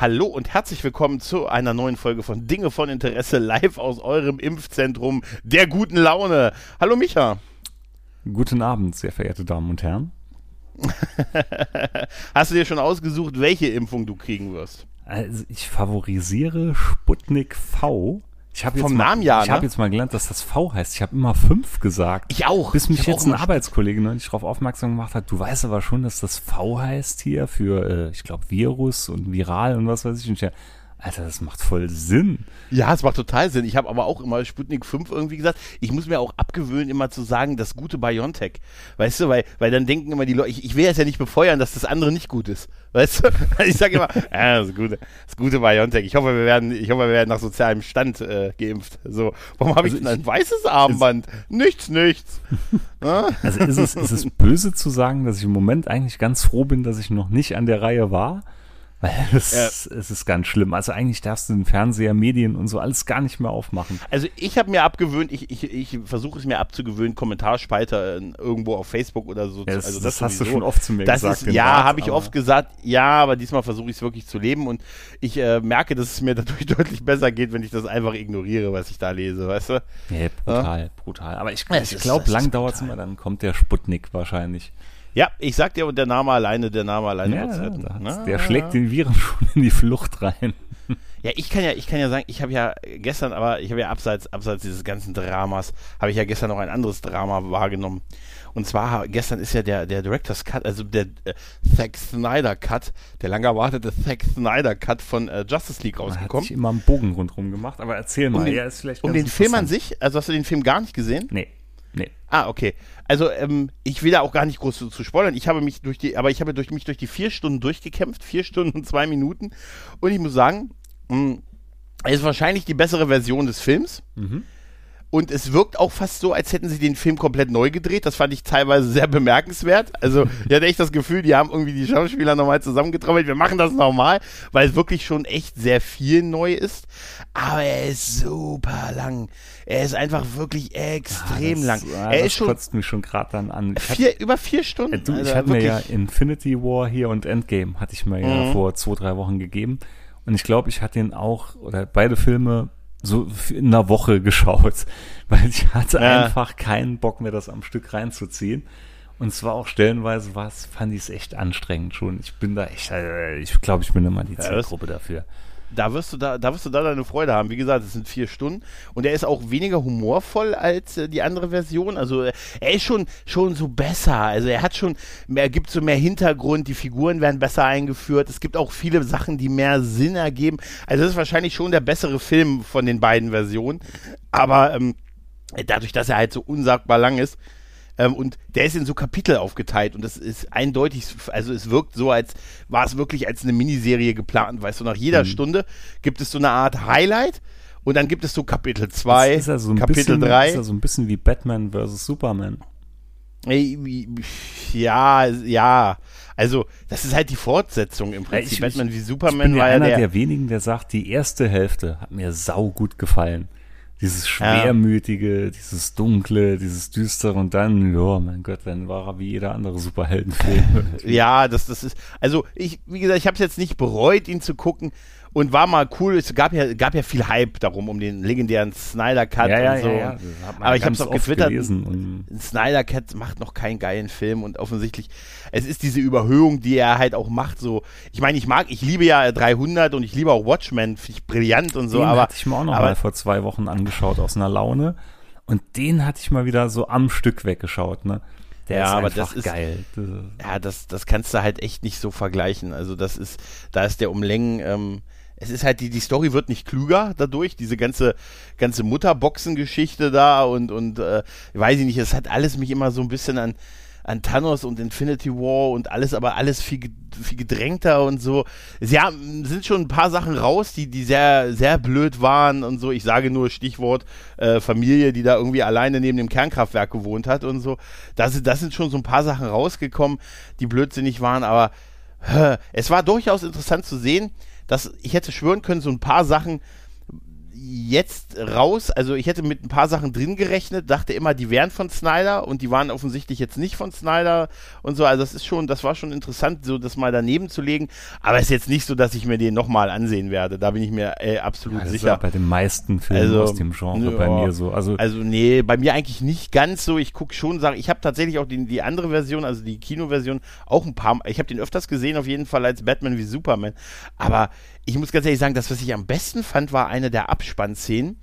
Hallo und herzlich willkommen zu einer neuen Folge von Dinge von Interesse live aus eurem Impfzentrum der guten Laune. Hallo Micha. Guten Abend, sehr verehrte Damen und Herren. Hast du dir schon ausgesucht, welche Impfung du kriegen wirst? Also ich favorisiere Sputnik V ich habe Vom jetzt, mal, Namen ja, ich ne? hab jetzt mal gelernt, dass das V heißt. Ich habe immer fünf gesagt. Ich auch. Bis mich jetzt ein Arbeitskollege neulich darauf aufmerksam gemacht hat, du weißt aber schon, dass das V heißt hier für, äh, ich glaube, Virus und viral und was weiß ich. Und ich, ja, Alter, das macht voll Sinn. Ja, es macht total Sinn. Ich habe aber auch immer Sputnik 5 irgendwie gesagt. Ich muss mir auch abgewöhnen, immer zu sagen, das gute BioNTech. Weißt du, weil, weil dann denken immer die Leute, ich, ich will jetzt ja nicht befeuern, dass das andere nicht gut ist. Weißt du? Ich sage immer, ja, das gute, das gute BioNTech. Ich hoffe, wir werden, ich hoffe, wir werden nach sozialem Stand äh, geimpft. So, warum habe Also ich denn ein weißes Armband? Nichts, nichts. Also ist es, ist es böse zu sagen, dass ich im Moment eigentlich ganz froh bin, dass ich noch nicht an der Reihe war? Weil es, Ja. es ist ganz schlimm. Also eigentlich darfst du den Fernseher, Medien und so alles gar nicht mehr aufmachen. Also ich habe mir abgewöhnt, ich, ich, ich versuche es mir abzugewöhnen, Kommentarspalter äh, irgendwo auf Facebook oder so. Ja, zu- das, also das, hast du sowieso. schon oft zu mir Das gesagt. ist, ja, habe ich oft gesagt, ja, aber diesmal versuche ich es wirklich zu leben und ich äh, merke, dass es mir dadurch deutlich besser geht, wenn ich das einfach ignoriere, was ich da lese, weißt du? Ja, brutal, brutal. Aber ich, Ja, ich glaube, lang dauert es immer, dann kommt der Sputnik wahrscheinlich. Ja, ich sag dir, und der Name alleine, der Name alleine Ja, retten. Na, der schlägt den Viren schon in die Flucht rein. Ja, ich kann ja, ich kann ja sagen, ich habe ja gestern, aber ich habe ja abseits, abseits dieses ganzen Dramas, habe ich ja gestern noch ein anderes Drama wahrgenommen. Und zwar gestern ist ja der, der Director's Cut, also der äh, Zack Snyder Cut, der lang erwartete Zack Snyder Cut von äh, Justice League Man hat rausgekommen. sich immer einen Bogen rundherum gemacht, aber erzähl mal. Um den, ja, ist vielleicht um den Film an sich, also hast du den Film gar nicht gesehen? Nee, nee. Ah, okay. Also ähm, ich will da auch gar nicht groß zu, zu spoilern. Ich habe mich durch die, aber ich habe durch mich durch die vier Stunden durchgekämpft, vier Stunden und zwei Minuten. Und ich muss sagen, mh, es ist wahrscheinlich die bessere Version des Films. Mhm. Und es wirkt auch fast so, als hätten sie den Film komplett neu gedreht. Das fand ich teilweise sehr bemerkenswert. Also, ich hatte echt das Gefühl, die haben irgendwie die Schauspieler nochmal zusammengetrommelt. Wir machen das nochmal, weil es wirklich schon echt sehr viel neu ist. Aber er ist super lang. Er ist einfach wirklich extrem lang. Das, ah, er das ist schon kotzt mich schon gerade dann an. Ich hab- vier, über vier Stunden. Äh, du, ich Also hatte mir ja Infinity War hier und Endgame hatte ich mir ja Mhm. vor zwei, drei Wochen gegeben. Und ich glaube, ich hatte ihn auch, oder beide Filme so in einer Woche geschaut, weil ich hatte Ja. einfach keinen Bock mehr, das am Stück reinzuziehen. Und es war auch stellenweise was, fand ich es echt anstrengend schon. Ich bin da echt, äh, ich glaube, ich bin immer die Zielgruppe dafür. Da wirst du da, da wirst du da deine Freude haben. Wie gesagt, es sind vier Stunden und er ist auch weniger humorvoll als äh, die andere Version. Also äh, er ist schon schon so besser. Also er hat schon, er gibt so mehr Hintergrund. Die Figuren werden besser eingeführt. Es gibt auch viele Sachen, die mehr Sinn ergeben. Also das ist wahrscheinlich schon der bessere Film von den beiden Versionen. Aber ähm, dadurch, dass er halt so unsagbar lang ist. Ähm, und der ist in so Kapitel aufgeteilt und das ist eindeutig, also es wirkt so, als war es wirklich als eine Miniserie geplant, weißt du, nach jeder Stunde gibt es so eine Art Highlight und dann gibt es so Kapitel 2, ist ja so ein Kapitel bisschen, 3. Ist ja so ein bisschen wie Batman vs. Superman. Ja, ja, also das ist halt die Fortsetzung im Prinzip. ich- Batman wie Ich Superman bin ja war ja einer der, der, wenigen, der sagt, die erste Hälfte hat mir sau gut gefallen. Dieses schwermütige, dieses dunkle, dieses düstere und dann, ja, mein Gott, dann war er wie jeder andere Superheldenfilm. Ja, das, das ist, also ich, wie gesagt, ich habe es jetzt nicht bereut, ihn zu gucken und war mal cool. Es gab ja, gab ja viel Hype darum, um den legendären Snyder Cut ja, ja, und so. ja, ja. Aber ich habe es auch getwittert. Snyder Cut macht noch keinen geilen Film und offensichtlich, es ist diese Überhöhung, die er halt auch macht, so, ich meine, ich mag, ich liebe ja 300 und ich liebe auch Watchmen, finde ich brillant und so, den aber, hatte ich mir auch noch aber mal vor zwei Wochen angeschaut aus einer Laune und den hatte ich mal wieder so am Stück weggeschaut, ne? Der Ja, ist aber das ist- geil. Ja, das, das kannst du halt echt nicht so vergleichen. Also das ist, da ist der Umlängen, ähm, es ist halt, die, die Story wird nicht klüger dadurch, diese ganze, ganze Mutterboxen-Geschichte da und, und äh, weiß ich nicht, es hat alles mich immer so ein bisschen an, an Thanos und Infinity War und alles, aber alles viel, viel gedrängter und so. Sie haben, sind schon ein paar Sachen raus, die, die sehr, sehr blöd waren und so. Ich sage nur Stichwort äh, Familie, die da irgendwie alleine neben dem Kernkraftwerk gewohnt hat und so. Das, das sind schon so ein paar Sachen rausgekommen, die blödsinnig waren, aber äh, es war durchaus interessant zu sehen, dass ich hätte schwören können, so ein paar Sachen jetzt raus, also ich hätte mit ein paar Sachen drin gerechnet, dachte immer, die wären von Snyder und die waren offensichtlich jetzt nicht von Snyder und so, also das ist schon, das war schon interessant, so das mal daneben zu legen, aber es ist jetzt nicht so, dass ich mir den nochmal ansehen werde, da bin ich mir äh, absolut ja, sicher. bei den meisten Filmen also, aus dem Genre ja, bei mir so, also also nee, bei mir eigentlich nicht ganz so, ich gucke schon, sage, ich habe tatsächlich auch die, die andere Version, also die Kinoversion auch ein paar, ich habe den öfters gesehen auf jeden Fall als Batman wie Superman, aber ich muss ganz ehrlich sagen, das, was ich am besten fand, war eine der Abspannszenen.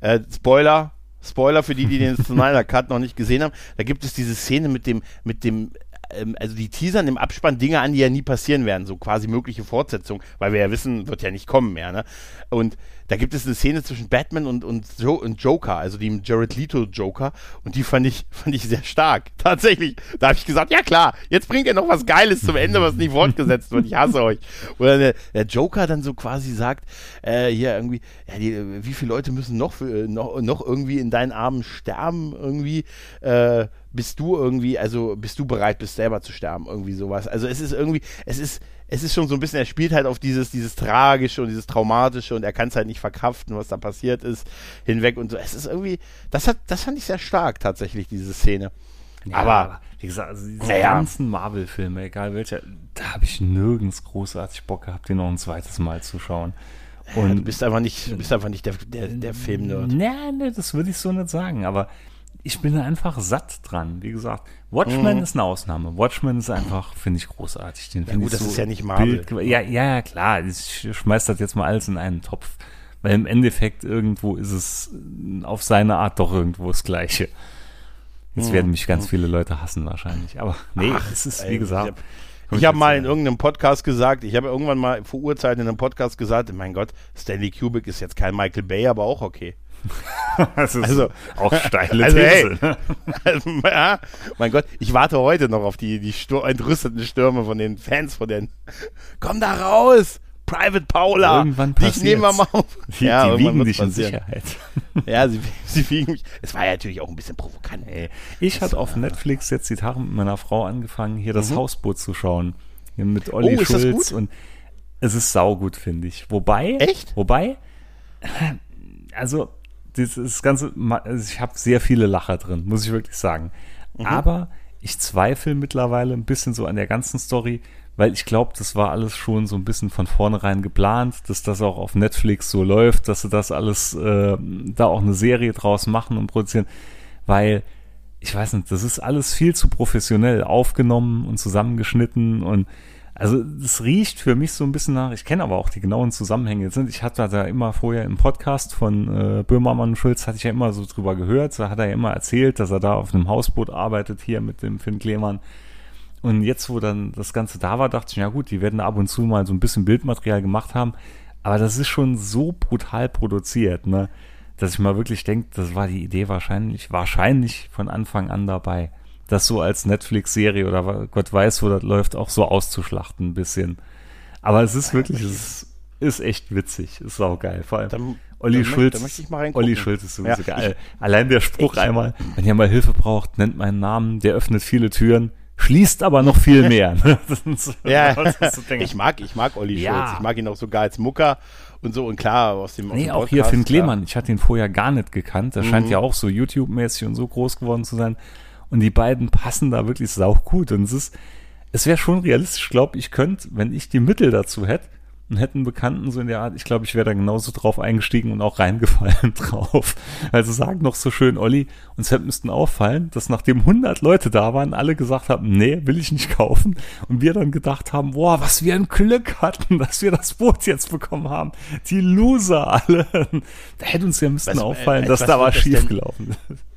Äh, Spoiler, Spoiler für die, die den Snyder Cut noch nicht gesehen haben. Da gibt es diese Szene mit dem, mit dem ähm, also die teasern im Abspann Dinge an, die ja nie passieren werden, so quasi mögliche Fortsetzung, weil wir ja wissen, wird ja nicht kommen mehr, ne? Und da gibt es eine Szene zwischen Batman und, und, jo und Joker, also dem Jared Leto Joker, und die fand ich, fand ich sehr stark. Tatsächlich. Da habe ich gesagt, ja klar, jetzt bringt er noch was Geiles zum Ende, was nicht fortgesetzt wird. Ich hasse euch. Oder der, der Joker dann so quasi sagt, äh, hier irgendwie, ja, die, wie viele Leute müssen noch, für, noch, noch irgendwie in deinen Armen sterben, irgendwie, äh, bist du irgendwie, also bist du bereit, bist selber zu sterben, irgendwie sowas. Also es ist irgendwie, es ist, es ist schon so ein bisschen, er spielt halt auf dieses, dieses Tragische und dieses Traumatische und er kann es halt nicht verkraften, was da passiert ist, hinweg und so. Es ist irgendwie, das hat, das fand ich sehr stark tatsächlich, diese Szene. Ja, aber, wie gesagt, also diese ja. ganzen Marvel-Filme, egal welcher, da habe ich nirgends großartig Bock gehabt, den noch ein zweites Mal zu schauen. Und ja, du bist einfach nicht, du bist einfach nicht der, der, der Film-Nerd. Nee, nee, das würde ich so nicht sagen, aber ich bin einfach satt dran. Wie gesagt, Watchmen mhm. ist eine Ausnahme. Watchmen ist einfach, finde ich, großartig. Den ja, gut, das so ist ja nicht Marvel. Bild, ja, ja, klar. Ich schmeiß das jetzt mal alles in einen Topf. Weil im Endeffekt irgendwo ist es auf seine Art doch irgendwo das Gleiche. Jetzt mhm. werden mich ganz mhm. viele Leute hassen wahrscheinlich. Aber nee, Ach, es ist, wie gesagt. Ich habe hab mal in irgendeinem Podcast gesagt, ich habe irgendwann mal vor Urzeiten in einem Podcast gesagt, mein Gott, Stanley Kubrick ist jetzt kein Michael Bay, aber auch okay. also auch steile also, These. Hey, also, ja, mein Gott, ich warte heute noch auf die, die Stur entrüsteten Stürme von den Fans von den. Komm da raus! Private Paula! Irgendwann passiert. Ich nehme mal auf. Die, ja, die wiegen dich in Sicherheit. Ja, sie, sie wiegen mich. Es war ja natürlich auch ein bisschen provokant. Ey. Ich hatte auf Netflix jetzt die Tage mit meiner Frau angefangen, hier das mhm. Hausboot zu schauen. Hier mit Olli oh, Schulz und es ist saugut, finde ich. Wobei, Echt? Wobei, also dieses ganze, also ich habe sehr viele Lacher drin, muss ich wirklich sagen. Mhm. Aber ich zweifle mittlerweile ein bisschen so an der ganzen Story, weil ich glaube, das war alles schon so ein bisschen von vornherein geplant, dass das auch auf Netflix so läuft, dass sie das alles äh, da auch eine Serie draus machen und produzieren, weil ich weiß nicht, das ist alles viel zu professionell aufgenommen und zusammengeschnitten und also es riecht für mich so ein bisschen nach, ich kenne aber auch die genauen Zusammenhänge. Jetzt ich hatte da immer vorher im Podcast von äh, Böhmermann Schulz, hatte ich ja immer so drüber gehört. Da hat er ja immer erzählt, dass er da auf einem Hausboot arbeitet, hier mit dem Finn Klemann. Und jetzt, wo dann das Ganze da war, dachte ich, ja gut, die werden ab und zu mal so ein bisschen Bildmaterial gemacht haben. Aber das ist schon so brutal produziert, ne? Dass ich mal wirklich denke, das war die Idee wahrscheinlich, wahrscheinlich von Anfang an dabei das so als Netflix-Serie oder Gott weiß, wo das läuft, auch so auszuschlachten ein bisschen. Aber es ist wirklich, es ist echt witzig, ist auch geil. Vor allem dann, Olli dann Schulz. Möchte, mal Olli Schulz ist sowieso ja, geil. Ich, Allein der Spruch ich, einmal, wenn ihr mal Hilfe braucht, nennt meinen Namen, der öffnet viele Türen, schließt aber noch viel mehr. ja, ich mag, ich mag Olli ja. Schulz. Ich mag ihn auch sogar als Mucker und so und klar aus dem Nee, dem auch hier Finn Klemann. Ich hatte ihn vorher gar nicht gekannt. Der mhm. scheint ja auch so YouTube-mäßig und so groß geworden zu sein. Und die beiden passen da wirklich sau gut. Und es ist, es wäre schon realistisch, glaube ich, könnte, wenn ich die Mittel dazu hätte und hätte einen Bekannten so in der Art, ich glaube, ich wäre da genauso drauf eingestiegen und auch reingefallen drauf. Also sagen noch so schön, Olli, uns müssten auffallen, dass nachdem 100 Leute da waren, alle gesagt haben, nee, will ich nicht kaufen. Und wir dann gedacht haben, boah, was wir ein Glück hatten, dass wir das Boot jetzt bekommen haben. Die Loser alle. Da hätte uns ja müssten was, auffallen, äh, dass da was schiefgelaufen ist.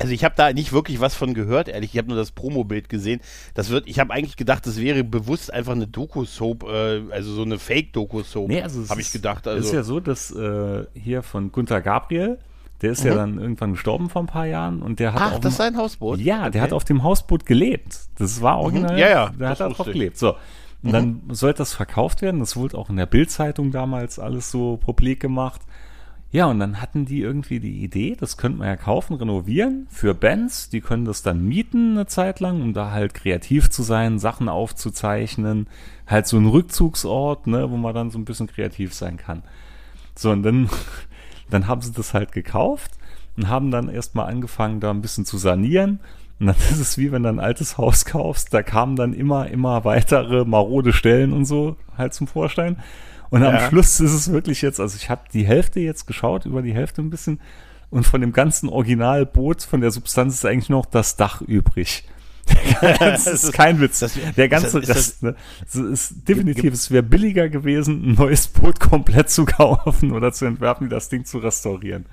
Also ich habe da nicht wirklich was von gehört, ehrlich. Ich habe nur das Promo-Bild gesehen. Das wird, ich habe eigentlich gedacht, das wäre bewusst einfach eine Doku-Soap, äh, also so eine Fake-Doku-Soap. Nee, also habe ich gedacht. Also ist ja so, dass äh, hier von Gunther Gabriel, Der ist ja dann irgendwann gestorben vor ein paar Jahren und der hat Ach, auf das ist dem, ein Hausboot? ja, der Okay. hat auf dem Hausboot gelebt. Das war original. Ja, ja, Der hat da drauf gelebt. So. Und dann sollte das verkauft werden. Das wurde auch in der Bildzeitung damals alles so publik gemacht. Ja, und dann hatten die irgendwie die Idee, das könnte man ja kaufen, renovieren für Bands. Die können das dann mieten eine Zeit lang, um da halt kreativ zu sein, Sachen aufzuzeichnen. Halt so ein Rückzugsort, ne, wo man dann so ein bisschen kreativ sein kann. So, und dann, dann haben sie das halt gekauft und haben dann erstmal angefangen, da ein bisschen zu sanieren. Und dann ist es wie wenn du ein altes Haus kaufst, da kamen dann immer, immer weitere marode Stellen und so halt zum Vorschein. Und am Ja. Schluss ist es wirklich jetzt, also ich habe die Hälfte jetzt geschaut, über die Hälfte ein bisschen. Und von dem ganzen Originalboot, von der Substanz ist eigentlich noch das Dach übrig. das ist kein Witz. das- der ganze ist das- Rest, ne? Es ist definitiv, es wäre billiger gewesen, ein neues Boot komplett zu kaufen oder zu entwerfen, das Ding zu restaurieren.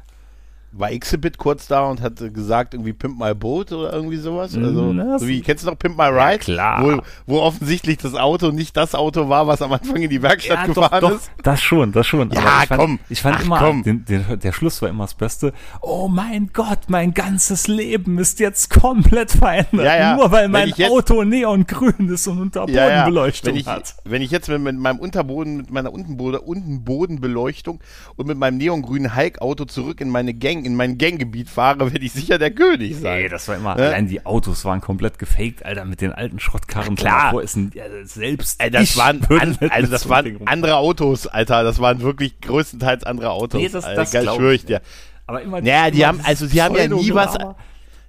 War Exhibit kurz da und hat gesagt, irgendwie Pimp My Boat oder irgendwie sowas? Also, Na, so wie, kennst du noch Pimp My Ride? klar. Wo, wo offensichtlich das Auto nicht das Auto war, was am Anfang in die Werkstatt gefahren ist. das schon, das schon. Ja, Aber ich fand, komm. Ich fand Ach, immer, komm. Den, den, der Schluss war immer das Beste. Oh mein Gott, mein ganzes Leben ist jetzt komplett verändert. Ja, ja. Nur weil mein jetzt- Auto neongrün ist und Unterbodenbeleuchtung Wenn ich, hat. wenn ich jetzt mit, mit meinem Unterboden, mit meiner Untenboden, Untenbodenbeleuchtung und mit meinem neongrünen Hulk-Auto zurück in meine Gang, in mein Ganggebiet fahre, werde ich sicher der König sein. Ey, das war immer, Ne? allein die Autos waren komplett gefaked, Alter, mit den alten Schrottkarren. Klar. Davor ist ein, ja, selbst Ey, das ich waren, an, also das so waren andere Autos, Alter. Das waren wirklich größtenteils andere Autos. Nee, das- Alter, das geil, glaub schwör ich dir. Aber immer Naja, die immer haben, also sie haben ja nie was.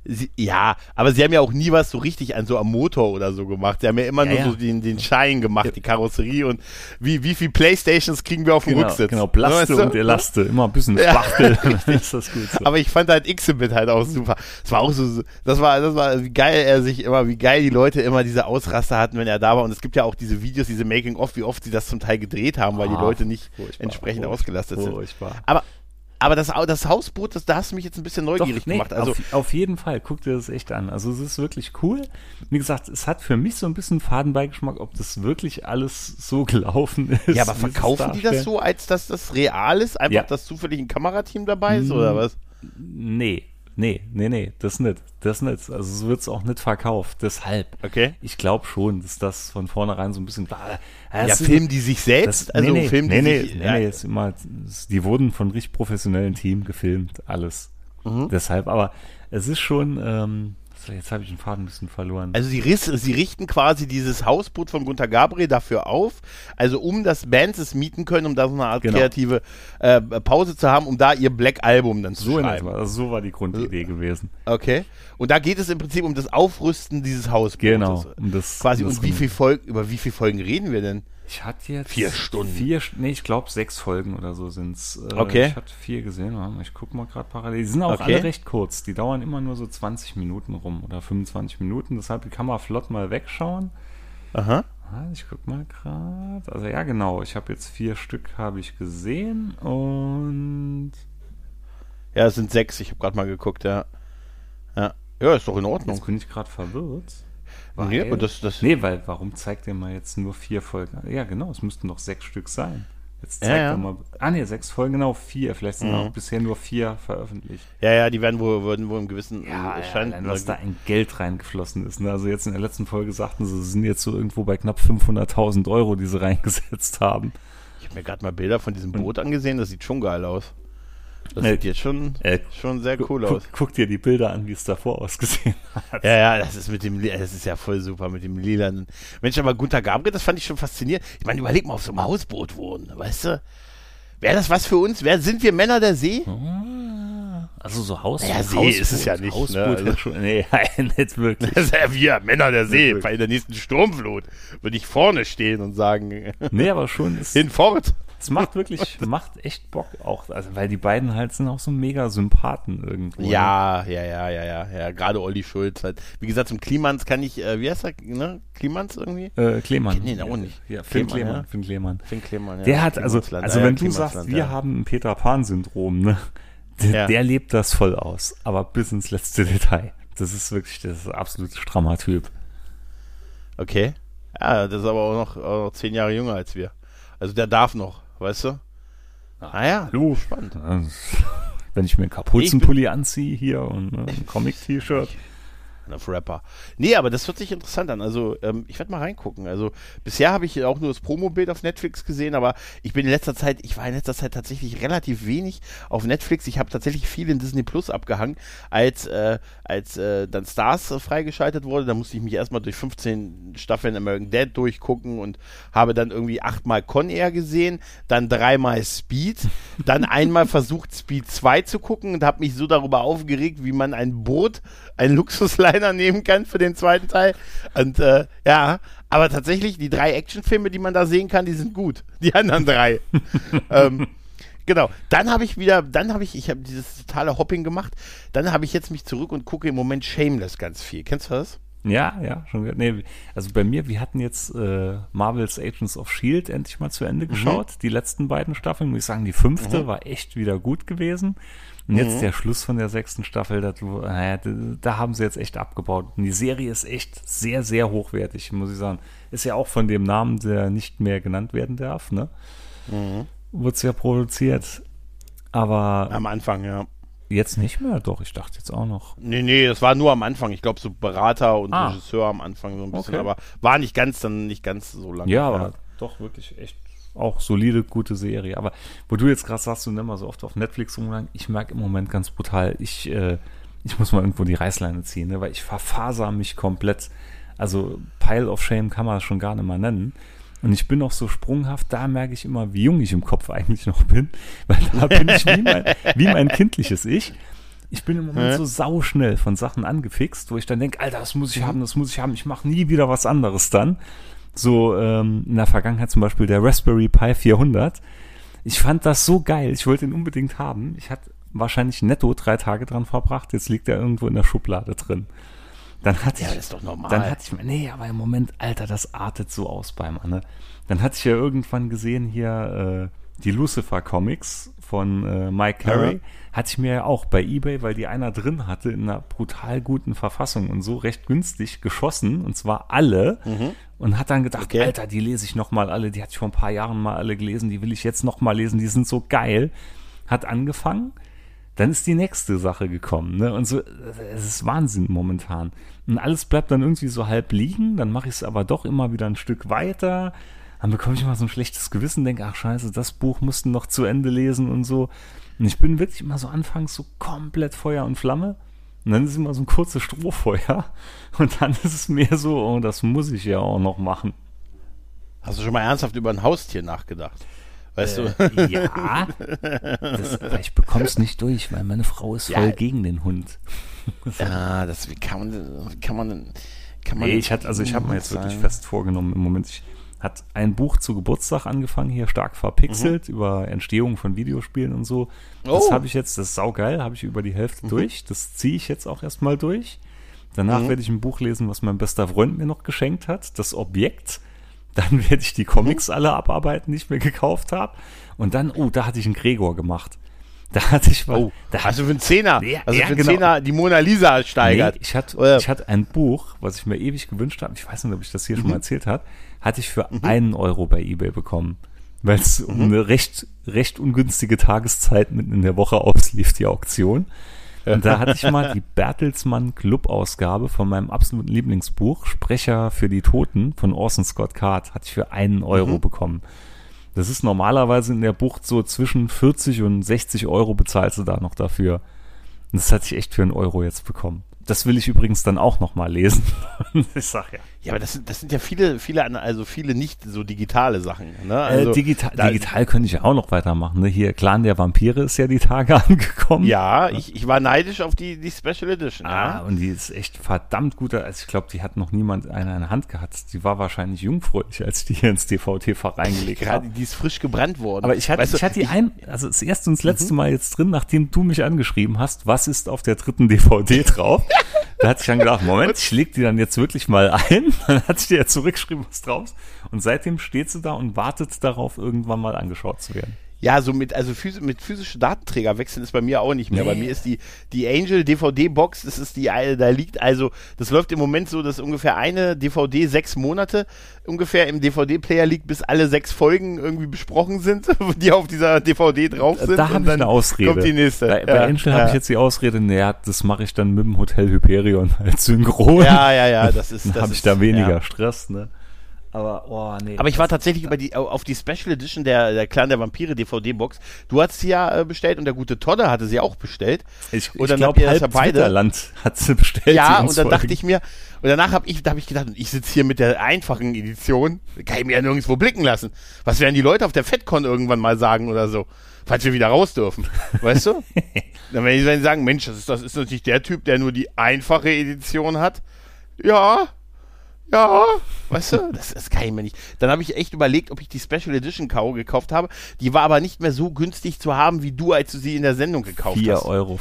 Sie, ja, aber sie haben ja auch nie was so richtig an so am Motor oder so gemacht. Sie haben ja immer Ja, nur ja. so den, den Schein gemacht, die Karosserie und wie, wie viel Playstations kriegen wir auf dem Genau, Rücksitz? genau, Blaste Weißt du? und Elaste, immer ein bisschen. Spachtel, ist das gut so. Aber ich fand halt Xibit halt auch super. Das war auch so, das war, das war, wie geil er sich immer, wie geil die Leute immer diese Ausraster hatten, wenn er da war. Und es gibt ja auch diese Videos, diese Making-of, wie oft sie das zum Teil gedreht haben, weil die Ah, Leute nicht entsprechend ausgelastet sind. Aber, aber das, das Hausboot, das, da hast du mich jetzt ein bisschen neugierig nee, gemacht. Also, auf, auf jeden Fall, guck dir das echt an. Also es ist wirklich cool. Wie gesagt, es hat für mich so ein bisschen Fadenbeigeschmack, ob das wirklich alles so gelaufen ist. ja, aber verkaufen die das so, als dass das real ist? Einfach, Ja. dass zufällig ein Kamerateam dabei ist, oder was? Nee, nee, nee, nee, das nicht. Das nicht. Also so wird es auch nicht verkauft. Deshalb. Okay. Ich glaube schon, dass das von vornherein so ein bisschen. Ja, filmen die sich selbst? Das, also nee, nee, filmen nee, die nee, sich, nee, ja, nee, ist immer, die wurden von richtig professionellen Team gefilmt, alles. Mhm. Deshalb, aber es ist schon, ähm, jetzt habe ich den Faden ein bisschen verloren. Also sie, riss, sie richten quasi dieses Hausboot von Gunter Gabriel dafür auf, also um das Bands es mieten können, um da so eine Art Genau. kreative äh, Pause zu haben, um da ihr Black Album dann zu so, schreiben. also so war die Grundidee gewesen. Okay. Und da geht es im Prinzip um das Aufrüsten dieses Hausbootes. Genau. Um das, Quasi, um das und wie viel Folgen, über wie viele Folgen reden wir denn? Ich hatte jetzt Vier Stunden. Vier, nee, ich glaube sechs Folgen oder so sind's. Äh, Okay. Ich hatte vier gesehen. Ich gucke mal gerade parallel. Die sind auch Okay. alle recht kurz. Die dauern immer nur so 20 Minuten rum oder 25 Minuten. Deshalb kann man flott mal wegschauen. Aha. Ah, Ich guck mal gerade. Also ja, genau. Ich habe jetzt vier Stück habe ich gesehen und Ja, es sind sechs, ich habe gerade mal geguckt, ja. Ja. Ja, ist doch in Ordnung. jetzt bin ich gerade verwirrt. Nee, aber das, das, nee, weil warum zeigt der mal jetzt nur vier Folgen? Ja, genau. Es müssten noch sechs Stück sein. Jetzt Ja, zeigt ja. er mal. Ah, nee, sechs Folgen, genau vier. Vielleicht sind Mhm. auch bisher nur vier veröffentlicht. ja, ja, die werden wohl, würden wohl im gewissen Ja, äh, ja Stand- allein, was da ein Geld reingeflossen ist. Ne? Also jetzt in der letzten Folge sagten sie, sie sind jetzt so irgendwo bei knapp 500.000 Euro, die sie reingesetzt haben. Ich habe mir gerade mal Bilder von diesem Boot angesehen, das sieht schon geil aus. Das Äh, sieht jetzt schon, äh, schon sehr cool Guck, aus. guck dir die Bilder an, wie es davor ausgesehen hat. Ja, ja, das ist mit dem, das ist ja voll super mit dem lilanen. Mensch, aber Gunter Gabriel, das fand ich schon faszinierend. Ich meine, überleg mal auf so einem Hausboot wohnen, weißt du? Wäre das was für uns? Wer sind wir Männer der See? Also so Haus Ja, See ist es ja nicht, Hausboot ne? Also- schon, nee, nicht wirklich. Das ist ja wir, Männer der See. Bei der nächsten Sturmflut würde ich vorne stehen und sagen, Nee, aber schon, es, hinfort. Es macht wirklich, macht echt Bock auch, also weil die beiden halt sind auch so mega Sympathen irgendwo. ne? Ja, ja, ja, ja, ja, ja. Gerade Olli Schulz halt. Wie gesagt, zum Klimans kann ich, äh, wie heißt er, ne? Klimans irgendwie? Äh, Klemann. Kenn ihn auch nicht. Ja, Finn Klemann, Klemann. ja. Finn Klemann. Finn Klemann, ja. Der hat, also, also wenn du sagst, wir haben ein Peter Pan-Syndrom, ne? Der, Ja. der lebt das voll aus, aber bis ins letzte Detail. Das ist wirklich, das ist ein absolut strammer Typ. Okay. Ja, das ist aber auch noch, auch noch zehn Jahre jünger als wir. Also der darf noch, weißt du? Ah ja, Hallo. spannend. Wenn ich mir einen Kapuzenpulli anziehe hier und ein Comic-T-Shirt auf Rapper. Nee, aber das hört sich interessant an. Also, ähm, ich werde mal reingucken. Also, bisher habe ich auch nur das Promo-Bild auf Netflix gesehen, aber ich bin in letzter Zeit, ich war in letzter Zeit tatsächlich relativ wenig auf Netflix. Ich habe tatsächlich viel in Disney Plus abgehangen, als, äh, als äh, dann Stars äh, freigeschaltet wurde. Da musste ich mich erstmal durch 15 Staffeln American Dad durchgucken und habe dann irgendwie achtmal Con Air gesehen, dann dreimal Speed, dann einmal versucht Speed 2 zu gucken und habe mich so darüber aufgeregt, wie man ein Boot, ein Luxusliner Liner nehmen kann für den zweiten Teil. Und äh, ja, aber tatsächlich, die drei Actionfilme, die man da sehen kann, die sind gut. Die anderen drei. ähm, genau. Dann habe ich wieder, dann habe ich, ich habe dieses totale Hopping gemacht. Dann habe ich jetzt mich zurück und gucke im Moment Shameless ganz viel. Kennst du das? Ja, ja, schon gehört. Nee, also bei mir, wir hatten jetzt äh, Marvel's Agents of Shield endlich mal zu Ende mhm. geschaut. Mhm. Die letzten beiden Staffeln, muss ich sagen, die fünfte mhm. war echt wieder gut gewesen. Und jetzt mhm. der Schluss von der sechsten Staffel, das, naja, da haben sie jetzt echt abgebaut. Und die Serie ist echt sehr, sehr hochwertig, muss ich sagen. Ist ja auch von dem Namen, der nicht mehr genannt werden darf, ne? Mhm. Wird ja produziert. Aber. Am Anfang, ja. Jetzt nicht mehr? Doch, ich dachte jetzt auch noch. Nee, nee, das war nur am Anfang. Ich glaube, so Berater und ah. Regisseur am Anfang so ein bisschen, okay. aber war nicht ganz, dann nicht ganz so lange. Ja, aber doch wirklich echt auch solide, gute Serie. Aber wo du jetzt gerade sagst, du nimm mal so oft auf Netflix umgegangen, ich merke im Moment ganz brutal, ich, äh, ich muss mal irgendwo die Reißleine ziehen, ne, weil ich verfaser mich komplett. Also Pile of Shame kann man das schon gar nicht mal nennen. Und ich bin auch so sprunghaft, da merke ich immer, wie jung ich im Kopf eigentlich noch bin, weil da bin ich wie mein, wie mein kindliches Ich. Ich bin im Moment so sauschnell von Sachen angefixt, wo ich dann denke, Alter, das muss ich haben, das muss ich haben, ich mache nie wieder was anderes dann so ähm, in der Vergangenheit zum Beispiel der Raspberry Pi 400. Ich fand das so geil. Ich wollte ihn unbedingt haben. Ich hatte wahrscheinlich netto drei Tage dran verbracht. Jetzt liegt er irgendwo in der Schublade drin. Dann hatte ja, ich, das ist doch normal. Dann hatte ich, nee, aber im Moment, Alter, das artet so aus beim Anne. Dann hatte ich ja irgendwann gesehen hier äh, die Lucifer Comics von äh, Mike Carey. Ja. Hatte ich mir ja auch bei eBay, weil die einer drin hatte in einer brutal guten Verfassung und so recht günstig geschossen und zwar alle. Mhm und hat dann gedacht, okay. Alter, die lese ich noch mal alle, die hatte ich vor ein paar Jahren mal alle gelesen, die will ich jetzt noch mal lesen, die sind so geil. Hat angefangen, dann ist die nächste Sache gekommen, ne? Und so, es ist Wahnsinn momentan. Und alles bleibt dann irgendwie so halb liegen, dann mache ich es aber doch immer wieder ein Stück weiter. Dann bekomme ich immer so ein schlechtes Gewissen, denke, ach scheiße, das Buch mussten noch zu Ende lesen und so. Und ich bin wirklich immer so anfangs so komplett Feuer und Flamme. Und dann ist immer so ein kurzes Strohfeuer. Und dann ist es mehr so, oh, das muss ich ja auch noch machen. Hast du schon mal ernsthaft über ein Haustier nachgedacht? Weißt äh, du? Ja. Das, aber ich bekomme es nicht durch, weil meine Frau ist voll ja. gegen den Hund. Ja, das, wie kann man, wie kann man, kann man nee, ich hatte, also ich habe mir jetzt wirklich fest vorgenommen, im Moment, ich hat ein Buch zu Geburtstag angefangen, hier stark verpixelt, mhm. über Entstehung von Videospielen und so. Das oh. habe ich jetzt, das ist saugeil, habe ich über die Hälfte mhm. durch. Das ziehe ich jetzt auch erstmal durch. Danach mhm. werde ich ein Buch lesen, was mein bester Freund mir noch geschenkt hat, das Objekt. Dann werde ich die Comics mhm. alle abarbeiten, die ich mir gekauft habe. Und dann, oh, da hatte ich einen Gregor gemacht. Da hatte ich was. Oh, da also für einen Zehner. Ja, also ja, für einen genau. Zehner die Mona Lisa steigert. Nee, ich hatte, ich hatte ein Buch, was ich mir ewig gewünscht habe. Ich weiß nicht, ob ich das hier mhm. schon mal erzählt habe hatte ich für mhm. einen Euro bei eBay bekommen. Weil es mhm. um eine recht, recht ungünstige Tageszeit mitten in der Woche auslief, die Auktion. Und da hatte ich mal die Bertelsmann Club-Ausgabe von meinem absoluten Lieblingsbuch, Sprecher für die Toten von Orson Scott Card, hatte ich für einen Euro mhm. bekommen. Das ist normalerweise in der Bucht so zwischen 40 und 60 Euro bezahlst du da noch dafür. Und das hatte ich echt für einen Euro jetzt bekommen. Das will ich übrigens dann auch nochmal lesen. ich sag ja. Ja, aber das sind, das sind ja viele, viele, also viele nicht so digitale Sachen. Ne? Äh, also, äh, digital, digital könnte ich ja auch noch weitermachen. Ne? Hier, Clan der Vampire ist ja die Tage angekommen. Ja, ich, ich war neidisch auf die, die Special Edition. Ah, ja. und die ist echt verdammt gut. Also ich glaube, die hat noch niemand eine in der Hand gehabt. Die war wahrscheinlich jungfräulich, als die hier ins DVD-Fach reingelegt habe. Die ist frisch gebrannt worden. Aber ich hatte, weißt ich hatte die ein, also das erste und das letzte mhm. Mal jetzt drin, nachdem du mich angeschrieben hast, was ist auf der dritten DVD drauf? da hatte ich dann gedacht, Moment, ich leg die dann jetzt wirklich mal ein. Dann hat sich die zurückgeschrieben, was draus. Und seitdem steht sie da und wartet darauf, irgendwann mal angeschaut zu werden. Ja, so mit, also phys mit physischen Datenträger wechseln ist bei mir auch nicht mehr. Nee. Bei mir ist die, die Angel DVD-Box, das ist die, eine, da liegt also, das läuft im Moment so, dass ungefähr eine DVD sechs Monate ungefähr im DVD-Player liegt, bis alle sechs Folgen irgendwie besprochen sind, die auf dieser DVD drauf sind. Da habe und ich dann eine Ausrede. Kommt die nächste. Bei, bei Ja, Angel ja. habe ich jetzt die Ausrede, naja, das mache ich dann mit dem Hotel Hyperion als Synchron. Ja, ja, ja, das ist. Dann habe ich da weniger ja. Stress, ne? Aber, oh, nee. Aber ich war tatsächlich über die, auf die Special Edition der, der Clan der Vampire DVD-Box. Du hast sie ja äh, bestellt und der gute Todde hatte sie auch bestellt. ich, und ich dann glaube, ihr das halb ja beide- Twitterland hat sie bestellt. Ja, und dann dachte folgen. ich mir, und danach habe ich, da habe ich gedacht, ich sitze hier mit der einfachen Edition, kann ich mir ja nirgendwo blicken lassen. Was werden die Leute auf der FedCon irgendwann mal sagen oder so? Falls wir wieder raus dürfen. Weißt du? dann werden die sagen, Mensch, das ist, das ist natürlich der Typ, der nur die einfache Edition hat. Ja, ja, weißt du, das, das kann ich mir nicht. Dann habe ich echt überlegt, ob ich die Special Edition Kau gekauft habe. Die war aber nicht mehr so günstig zu haben, wie du, als du sie in der Sendung gekauft hast. 4,95 Euro.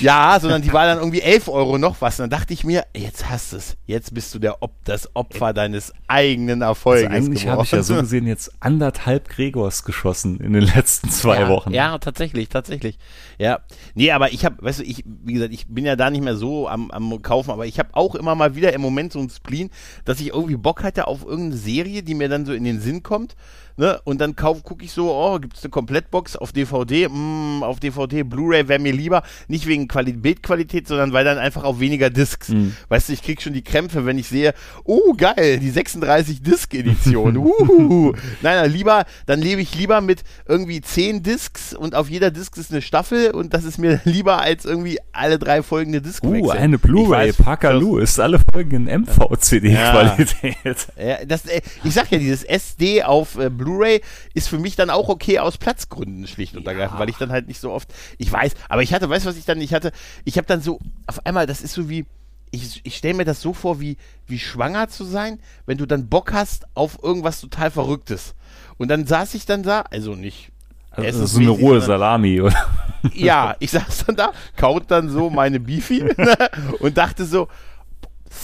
Ja, sondern die war dann irgendwie 11 Euro noch was. Und dann dachte ich mir, jetzt hast du es. Jetzt bist du der Op das Opfer deines eigenen Erfolges. Also eigentlich habe ich ja so gesehen jetzt anderthalb Gregors geschossen in den letzten zwei ja, Wochen. Ja, tatsächlich, tatsächlich. Ja. Nee, aber ich habe, weißt du, ich, wie gesagt, ich bin ja da nicht mehr so am, am Kaufen, aber ich habe auch immer mal wieder im Moment so ein Spleen, dass ich irgendwie Bock hatte auf irgendeine Serie, die mir dann so in den Sinn kommt. Ne? Und dann gucke ich so, oh, gibt es eine Komplettbox auf DVD? Mm, auf DVD, Blu-ray wäre mir lieber. Nicht wegen Quali Bildqualität, sondern weil dann einfach auf weniger Discs. Mhm. Weißt du, ich krieg schon die Krämpfe, wenn ich sehe, oh geil, die 36 Disc Edition. Uhuhu. Nein, nein, lieber, dann lebe ich lieber mit irgendwie 10 Discs und auf jeder Disc ist eine Staffel und das ist mir lieber als irgendwie alle drei folgende Disc Uh, eine Blu-ray, Parker Lewis, alle Folgen in MV-CD-Qualität. Ja, das, äh, ich sag ja, dieses SD auf äh, Blu-ray ist für mich dann auch okay aus Platzgründen schlicht und ergreifend, weil ich dann halt nicht so oft, ich weiß, aber ich hatte, weißt du, was ich dann nicht hatte? Ich habe dann so, auf einmal, das ist so wie, ich, ich stelle mir das so vor, wie, wie schwanger zu sein, wenn du dann Bock hast auf irgendwas total Verrücktes. Und dann saß ich dann da, also nicht. Also essensmäßig, so eine sondern- Salami, oder? ja, ich saß dann da, kaut dann so meine Beefy ne, und dachte so,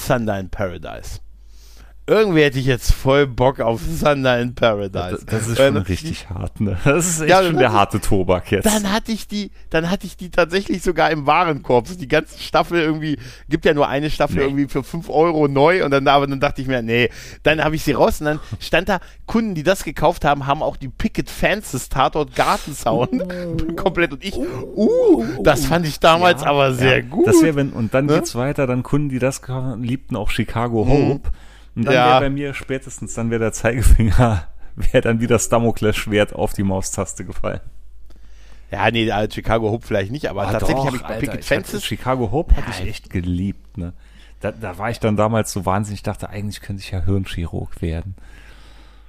Thunder in Paradise. Irgendwie hätte ich jetzt voll Bock auf Thunder in Paradise. Das, das ist schon richtig hart, ne? Das ist echt Ja, schon der harte Tobak jetzt. Dann hatte ich die, dann hatte ich die tatsächlich sogar im Warenkorb. So Die ganze Staffel irgendwie, gibt ja nur eine Staffel Nee. irgendwie für 5 Euro neu und dann, aber dann dachte ich mir, nee, dann habe ich sie raus und dann stand da, Kunden, die das gekauft haben, haben auch die Picket Fences Tatort Gartensound komplett und ich, uh, das fand ich damals Ja, aber sehr ja. gut. Das wäre, wenn, und dann Ne? geht's weiter, dann Kunden, die das gekauft haben, liebten auch Chicago Hope. Und dann Ja. wäre bei mir spätestens, dann wäre der Zeigefinger, wäre dann wie das Damoklesschwert auf die Maustaste gefallen. Ja, nee, als Chicago Hope vielleicht nicht, aber Ah, tatsächlich habe ich bei Alter, Picket Fences. Chicago Hope hatte ich echt geliebt, ne? Da, da war ich dann damals so wahnsinnig, ich dachte, eigentlich könnte ich ja Hirnchirurg werden.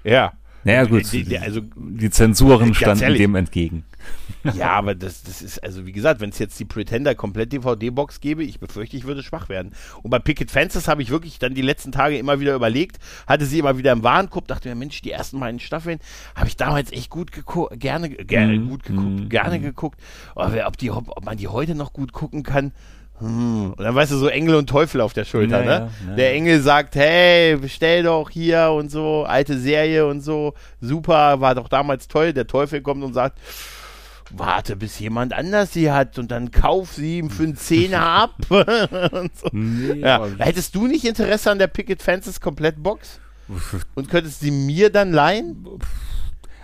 Ja. Naja, gut, Die, die, also, die Zensuren standen ehrlich. dem entgegen. ja, aber das, das ist, also wie gesagt, wenn es jetzt die Pretender komplett DVD-Box gäbe, ich befürchte, ich würde schwach werden. Und bei Picket Fences habe ich wirklich dann die letzten Tage immer wieder überlegt, hatte sie immer wieder im Warenkorb, dachte mir, Mensch, die ersten beiden Staffeln habe ich damals echt gut geguckt, gerne, gerne Mhm, gut geguckt, mhm, gerne geguckt. Aber ob, die, ob, ob man die heute noch gut gucken kann, hm. Und dann weißt du, so Engel und Teufel auf der Schulter, Ja, ne? ja, ja. Der Engel sagt, hey, bestell doch hier und so, alte Serie und so, super, war doch damals toll. Der Teufel kommt und sagt, warte, bis jemand anders sie hat und dann kauf sie ihm für einen Zehner ab. so. Nee, ja. Hättest du nicht Interesse an der Picket Fences Komplettbox? Und könntest sie mir dann leihen?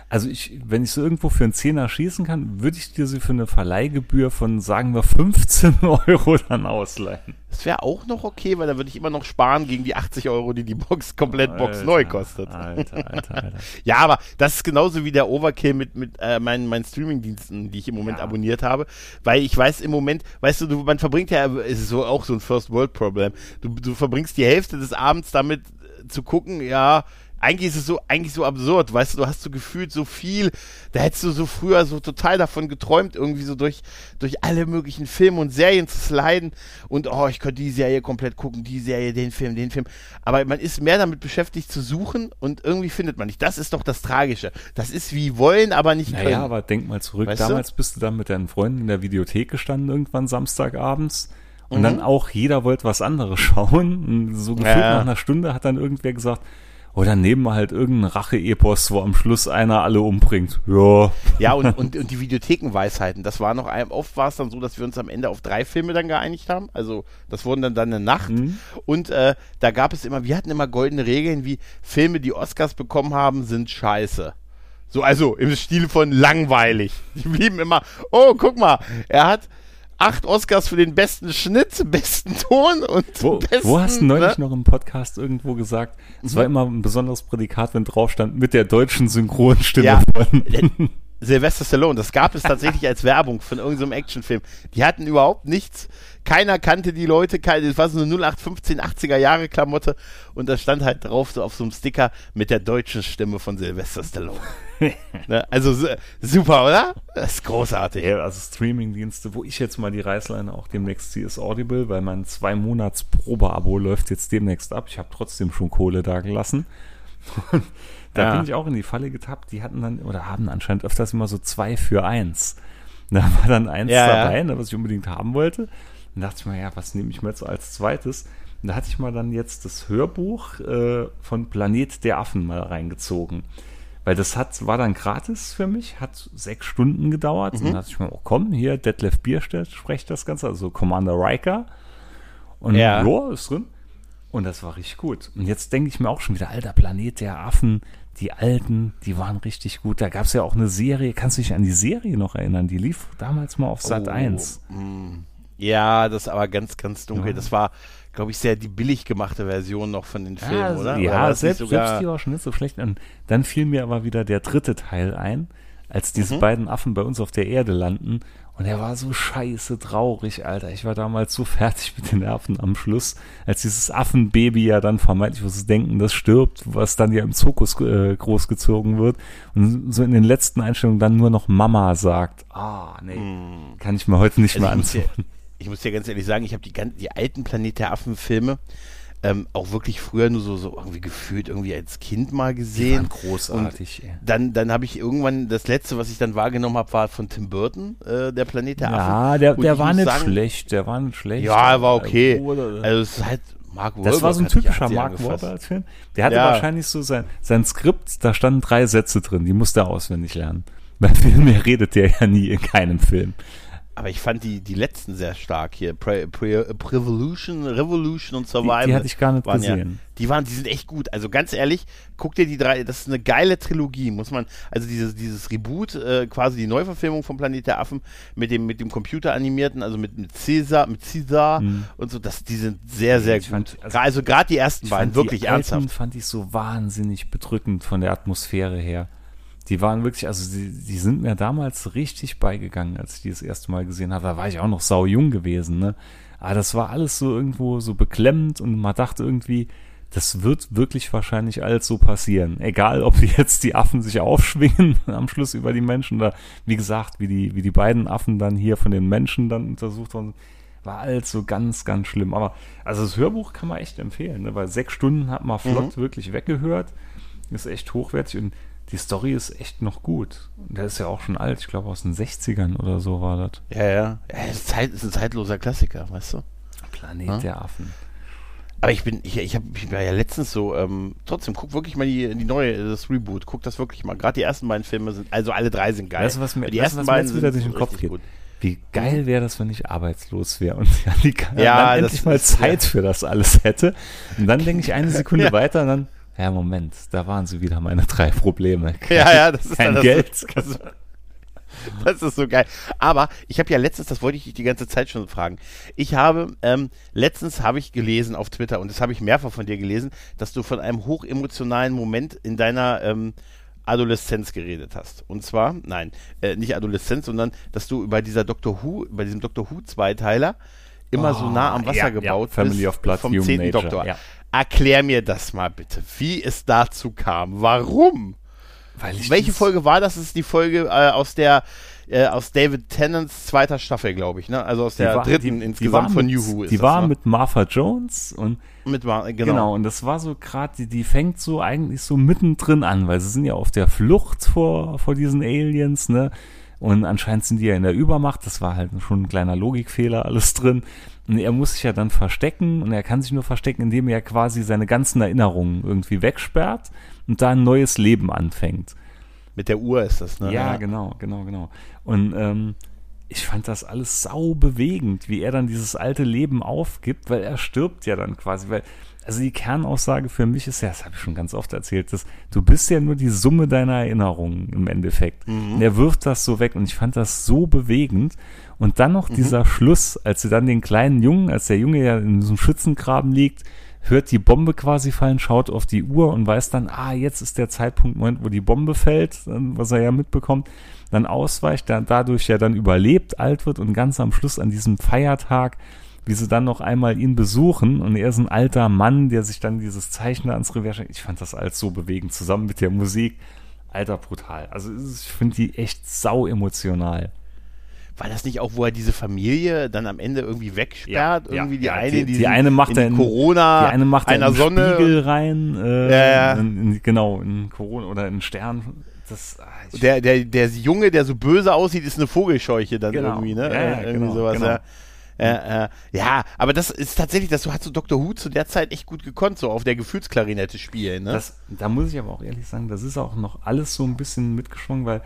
Also ich, wenn ich so irgendwo für einen Zehner schießen kann, würde ich dir sie für eine Verleihgebühr von, sagen wir, 15 Euro dann ausleihen. Das wäre auch noch okay, weil da würde ich immer noch sparen gegen die 80 Euro, die die Box Komplettbox neu kostet. Alter, Alter, Alter. Ja, aber das ist genauso wie der Overkill mit, mit äh, meinen, meinen Streaming-Diensten, die ich im Moment Ja. abonniert habe. Weil ich weiß im Moment, weißt du, du man verbringt ja, es ist so auch so ein First-World-Problem. Du, du verbringst die Hälfte des Abends damit äh, zu gucken, ja, eigentlich ist es so, eigentlich so absurd, weißt du, du hast so gefühlt so viel, da hättest du so früher so total davon geträumt, irgendwie so durch, durch alle möglichen Filme und Serien zu sliden und oh, ich könnte die Serie komplett gucken, die Serie, den Film, den Film. Aber man ist mehr damit beschäftigt zu suchen und irgendwie findet man nicht. Das ist doch das Tragische. Das ist wie wollen, aber nicht können. Naja, aber denk mal zurück. Weißt du? Damals bist du dann mit deinen Freunden in der Videothek gestanden, irgendwann Samstagabends. Und Mhm. dann auch jeder wollte was anderes schauen. Und so gefühlt Ja. nach einer Stunde hat dann irgendwer gesagt, Oder nehmen wir halt irgendeinen Rache-Epos, wo am Schluss einer alle umbringt. Ja. Ja, und, und, und die Videothekenweisheiten, das war noch, ein, oft war es dann so, dass wir uns am Ende auf drei Filme dann geeinigt haben. Also das wurden dann dann eine Nacht. Mhm. Und äh, da gab es immer, wir hatten immer goldene Regeln, wie Filme, die Oscars bekommen haben, sind scheiße. So, also im Stil von langweilig. Die blieben immer, oh, guck mal, er hat acht Oscars für den besten Schnitt, besten Ton und Wo, besten, wo hast du neulich ne? noch im Podcast irgendwo gesagt, es war immer ein besonderes Prädikat, wenn drauf stand, mit der deutschen Synchronstimme Ja. von. Sylvester Stallone, das gab es tatsächlich als Werbung von irgendeinem Actionfilm. Die hatten überhaupt nichts. Keiner kannte die Leute, keine, das war so eine 0815 80er Jahre Klamotte und da stand halt drauf so auf so einem Sticker mit der deutschen Stimme von Sylvester Stallone. ne? Also su- super, oder? Das ist großartig. Ja, also Streamingdienste, wo ich jetzt mal die Reißleine auch demnächst ziehe, ist Audible, weil mein zwei Monats Probeabo läuft jetzt demnächst ab. Ich habe trotzdem schon Kohle da gelassen. Und da Ja. bin ich auch in die Falle getappt. Die hatten dann oder haben anscheinend öfters immer so zwei für eins. Da war dann eins Ja, ja. dabei, ne, was ich unbedingt haben wollte. Dann dachte ich mir, ja, was nehme ich mir jetzt so als zweites? Und da hatte ich mal dann jetzt das Hörbuch äh, von Planet der Affen mal reingezogen. Weil das hat, war dann gratis für mich, hat sechs Stunden gedauert. Und dann dachte ich mir, oh komm, hier, Detlef Bierstedt spricht das Ganze, also Commander Riker. Und Ja. ja, ist drin. Und das war richtig gut. Und jetzt denke ich mir auch schon wieder, alter Planet der Affen, die alten, die waren richtig gut. Da gab es ja auch eine Serie, kannst du dich an die Serie noch erinnern? Die lief damals mal auf Sat Oh, 1. Ja, das ist aber ganz, ganz dunkel. Ja. Das war, glaube ich, sehr die billig gemachte Version noch von den Filmen, also, oder? oder Ja, nicht selbst, selbst die war schon nicht so schlecht. Und dann fiel mir aber wieder der dritte Teil ein, als diese Mhm. beiden Affen bei uns auf der Erde landen. Und er war so scheiße traurig, Alter. Ich war damals so fertig mit den Nerven am Schluss, als dieses Affenbaby ja dann vermeintlich, was sie denken, das stirbt, was dann ja im Zirkus äh, großgezogen wird. Und so in den letzten Einstellungen dann nur noch Mama sagt. Ah, nee, kann ich mir heute nicht Also mehr anziehen. Ich muss dir ganz ehrlich sagen, ich habe die, die alten Planet der Affen-Filme ähm, auch wirklich früher nur so, so irgendwie gefühlt irgendwie als Kind mal gesehen. großartig, ey. Dann, dann habe ich irgendwann, das letzte, was ich dann wahrgenommen habe, war von Tim Burton, äh, der Planet der Affen. Ja, der, Und der war nicht sagen, schlecht, der war nicht schlecht. Ja, er war okay. Also es ist halt Mark Das war so ein typischer Mark. Wahlberg-Film. Der hatte Ja. wahrscheinlich so sein, sein Skript, da standen drei Sätze drin, die musste er auswendig lernen. Weil viel mehr redet der ja nie in keinem Film. Aber ich fand die, die letzten sehr stark hier. Pre, Pre, Prevolution, Revolution und Die, Survival. die hatte ich gar nicht waren ja, gesehen. die waren, die sind echt gut. Also ganz ehrlich, guck dir die drei, das ist eine geile Trilogie, muss man, also dieses, dieses Reboot, äh, quasi die Neuverfilmung von Planet der Affen mit dem, mit dem Computer animierten, also mit, mit Caesar, mit Caesar und so, das, die sind sehr, sehr Mhm. Ich fand- gut. also- Gra- also gerade die ersten beiden, fand wirklich die alten ernsthaft. fand ich so wahnsinnig bedrückend von der Atmosphäre her. Die waren wirklich, also die, die sind mir damals richtig beigegangen, als ich die das erste Mal gesehen habe. Da war ich auch noch sau jung gewesen, ne? Aber das war alles so irgendwo so beklemmend und man dachte irgendwie, das wird wirklich wahrscheinlich alles so passieren. Egal, ob jetzt die Affen sich aufschwingen am Schluss über die Menschen oder wie gesagt, wie die, wie die beiden Affen dann hier von den Menschen dann untersucht wurden. War alles so ganz, ganz schlimm. Aber also das Hörbuch kann man echt empfehlen, ne? weil sechs Stunden hat man flott wirklich weggehört. Ist echt hochwertig und die Story ist echt noch gut. Der ist ja auch schon alt, ich glaube aus den 60ern oder so war das. Ja, ja. ja ist, Zeit, ist ein zeitloser Klassiker, weißt du? Planet Ja. der Affen. Aber ich bin, ich, ich, hab, ich war ja letztens so, ähm, trotzdem, guck wirklich mal die, die neue, das Reboot, guck das wirklich mal. Gerade die ersten beiden Filme sind, also alle drei sind geil. Weißt du, was mir, die ersten was beiden sind durch den Kopf geht? gut. Wie geil wäre das, wenn ich arbeitslos wäre und ja, die, Ja, dann endlich mal Zeit für das alles hätte. Und dann denke ich eine Sekunde Ja. weiter und dann, ja, Moment, da waren sie wieder meine drei Probleme. Kein, Ja, ja, das ist kein das- Geld. Das, das ist so geil. Aber ich habe ja letztens, das wollte ich dich die ganze Zeit schon fragen. Ich habe, ähm, letztens habe ich gelesen auf Twitter und das habe ich mehrfach von dir gelesen, dass du von einem hochemotionalen Moment in deiner ähm, Adoleszenz geredet hast. Und zwar, nein, äh, nicht Adoleszenz, sondern dass du über dieser Doctor Who, bei diesem Doctor Who Zweiteiler immer so nah am Wasser ja, gebaut ja, Family bist of Blood, vom zehnten Doktor. ja. Erklär mir das mal bitte, wie es dazu kam. Warum? Welche Folge war das? Das ist die Folge äh, aus der äh, aus David Tennants zweiter Staffel, glaube ich, ne? Also aus der war- dritten die- insgesamt die von Who ist Die das, war ne? mit Martha Jones und mit Mar- Genau. genau. und das war so gerade, die, die fängt so eigentlich so mittendrin an, weil sie sind ja auf der Flucht vor, vor diesen Aliens, ne? Und anscheinend sind die ja in der Übermacht. Das war halt schon ein kleiner Logikfehler alles drin. Und er muss sich ja dann verstecken und er kann sich nur verstecken, indem er quasi seine ganzen Erinnerungen irgendwie wegsperrt und da ein neues Leben anfängt. Mit der Uhr ist das, ne? Ja, genau, genau, genau. Und ähm, ich fand das alles sau bewegend, wie er dann dieses alte Leben aufgibt, weil er stirbt ja dann quasi, weil also die Kernaussage für mich ist ja, das habe ich schon ganz oft erzählt, dass du bist ja nur die Summe deiner Erinnerungen im Endeffekt. Mhm. Und er wirft das so weg und ich fand das so bewegend. Und dann noch mhm. dieser Schluss, als sie dann den kleinen Jungen, als der Junge ja in einem Schützengraben liegt, hört die Bombe quasi fallen, schaut auf die Uhr und weiß dann, ah, jetzt ist der Zeitpunkt, Moment, wo die Bombe fällt, was er ja mitbekommt, dann ausweicht, dann dadurch ja dann überlebt, alt wird und ganz am Schluss an diesem Feiertag wie sie dann noch einmal ihn besuchen und er ist ein alter Mann, der sich dann dieses Zeichen ans Revier schenkt. Ich fand das alles so bewegend, zusammen mit der Musik. Alter, brutal. Also ich finde die echt sau emotional. War das nicht auch, wo er diese Familie dann am Ende irgendwie wegsperrt? Ja, irgendwie ja, die ja, eine, die, die, die eine macht in in Corona, die eine macht er einer in Sonne. Spiegel rein, äh, ja. In, in, genau in Corona oder in Stern. Das, ah, Der, der, der Junge, der so böse aussieht, ist eine Vogelscheuche dann Genau. irgendwie, ne? Ja, ja, Äh, irgendwie genau, sowas, genau. ja. Äh, äh, ja, aber das ist tatsächlich, das so hat so Dr. Who zu der Zeit echt gut gekonnt, so auf der Gefühlsklarinette spielen, ne? Das, da muss ich aber auch ehrlich sagen, das ist auch noch alles so ein bisschen mitgeschwungen, weil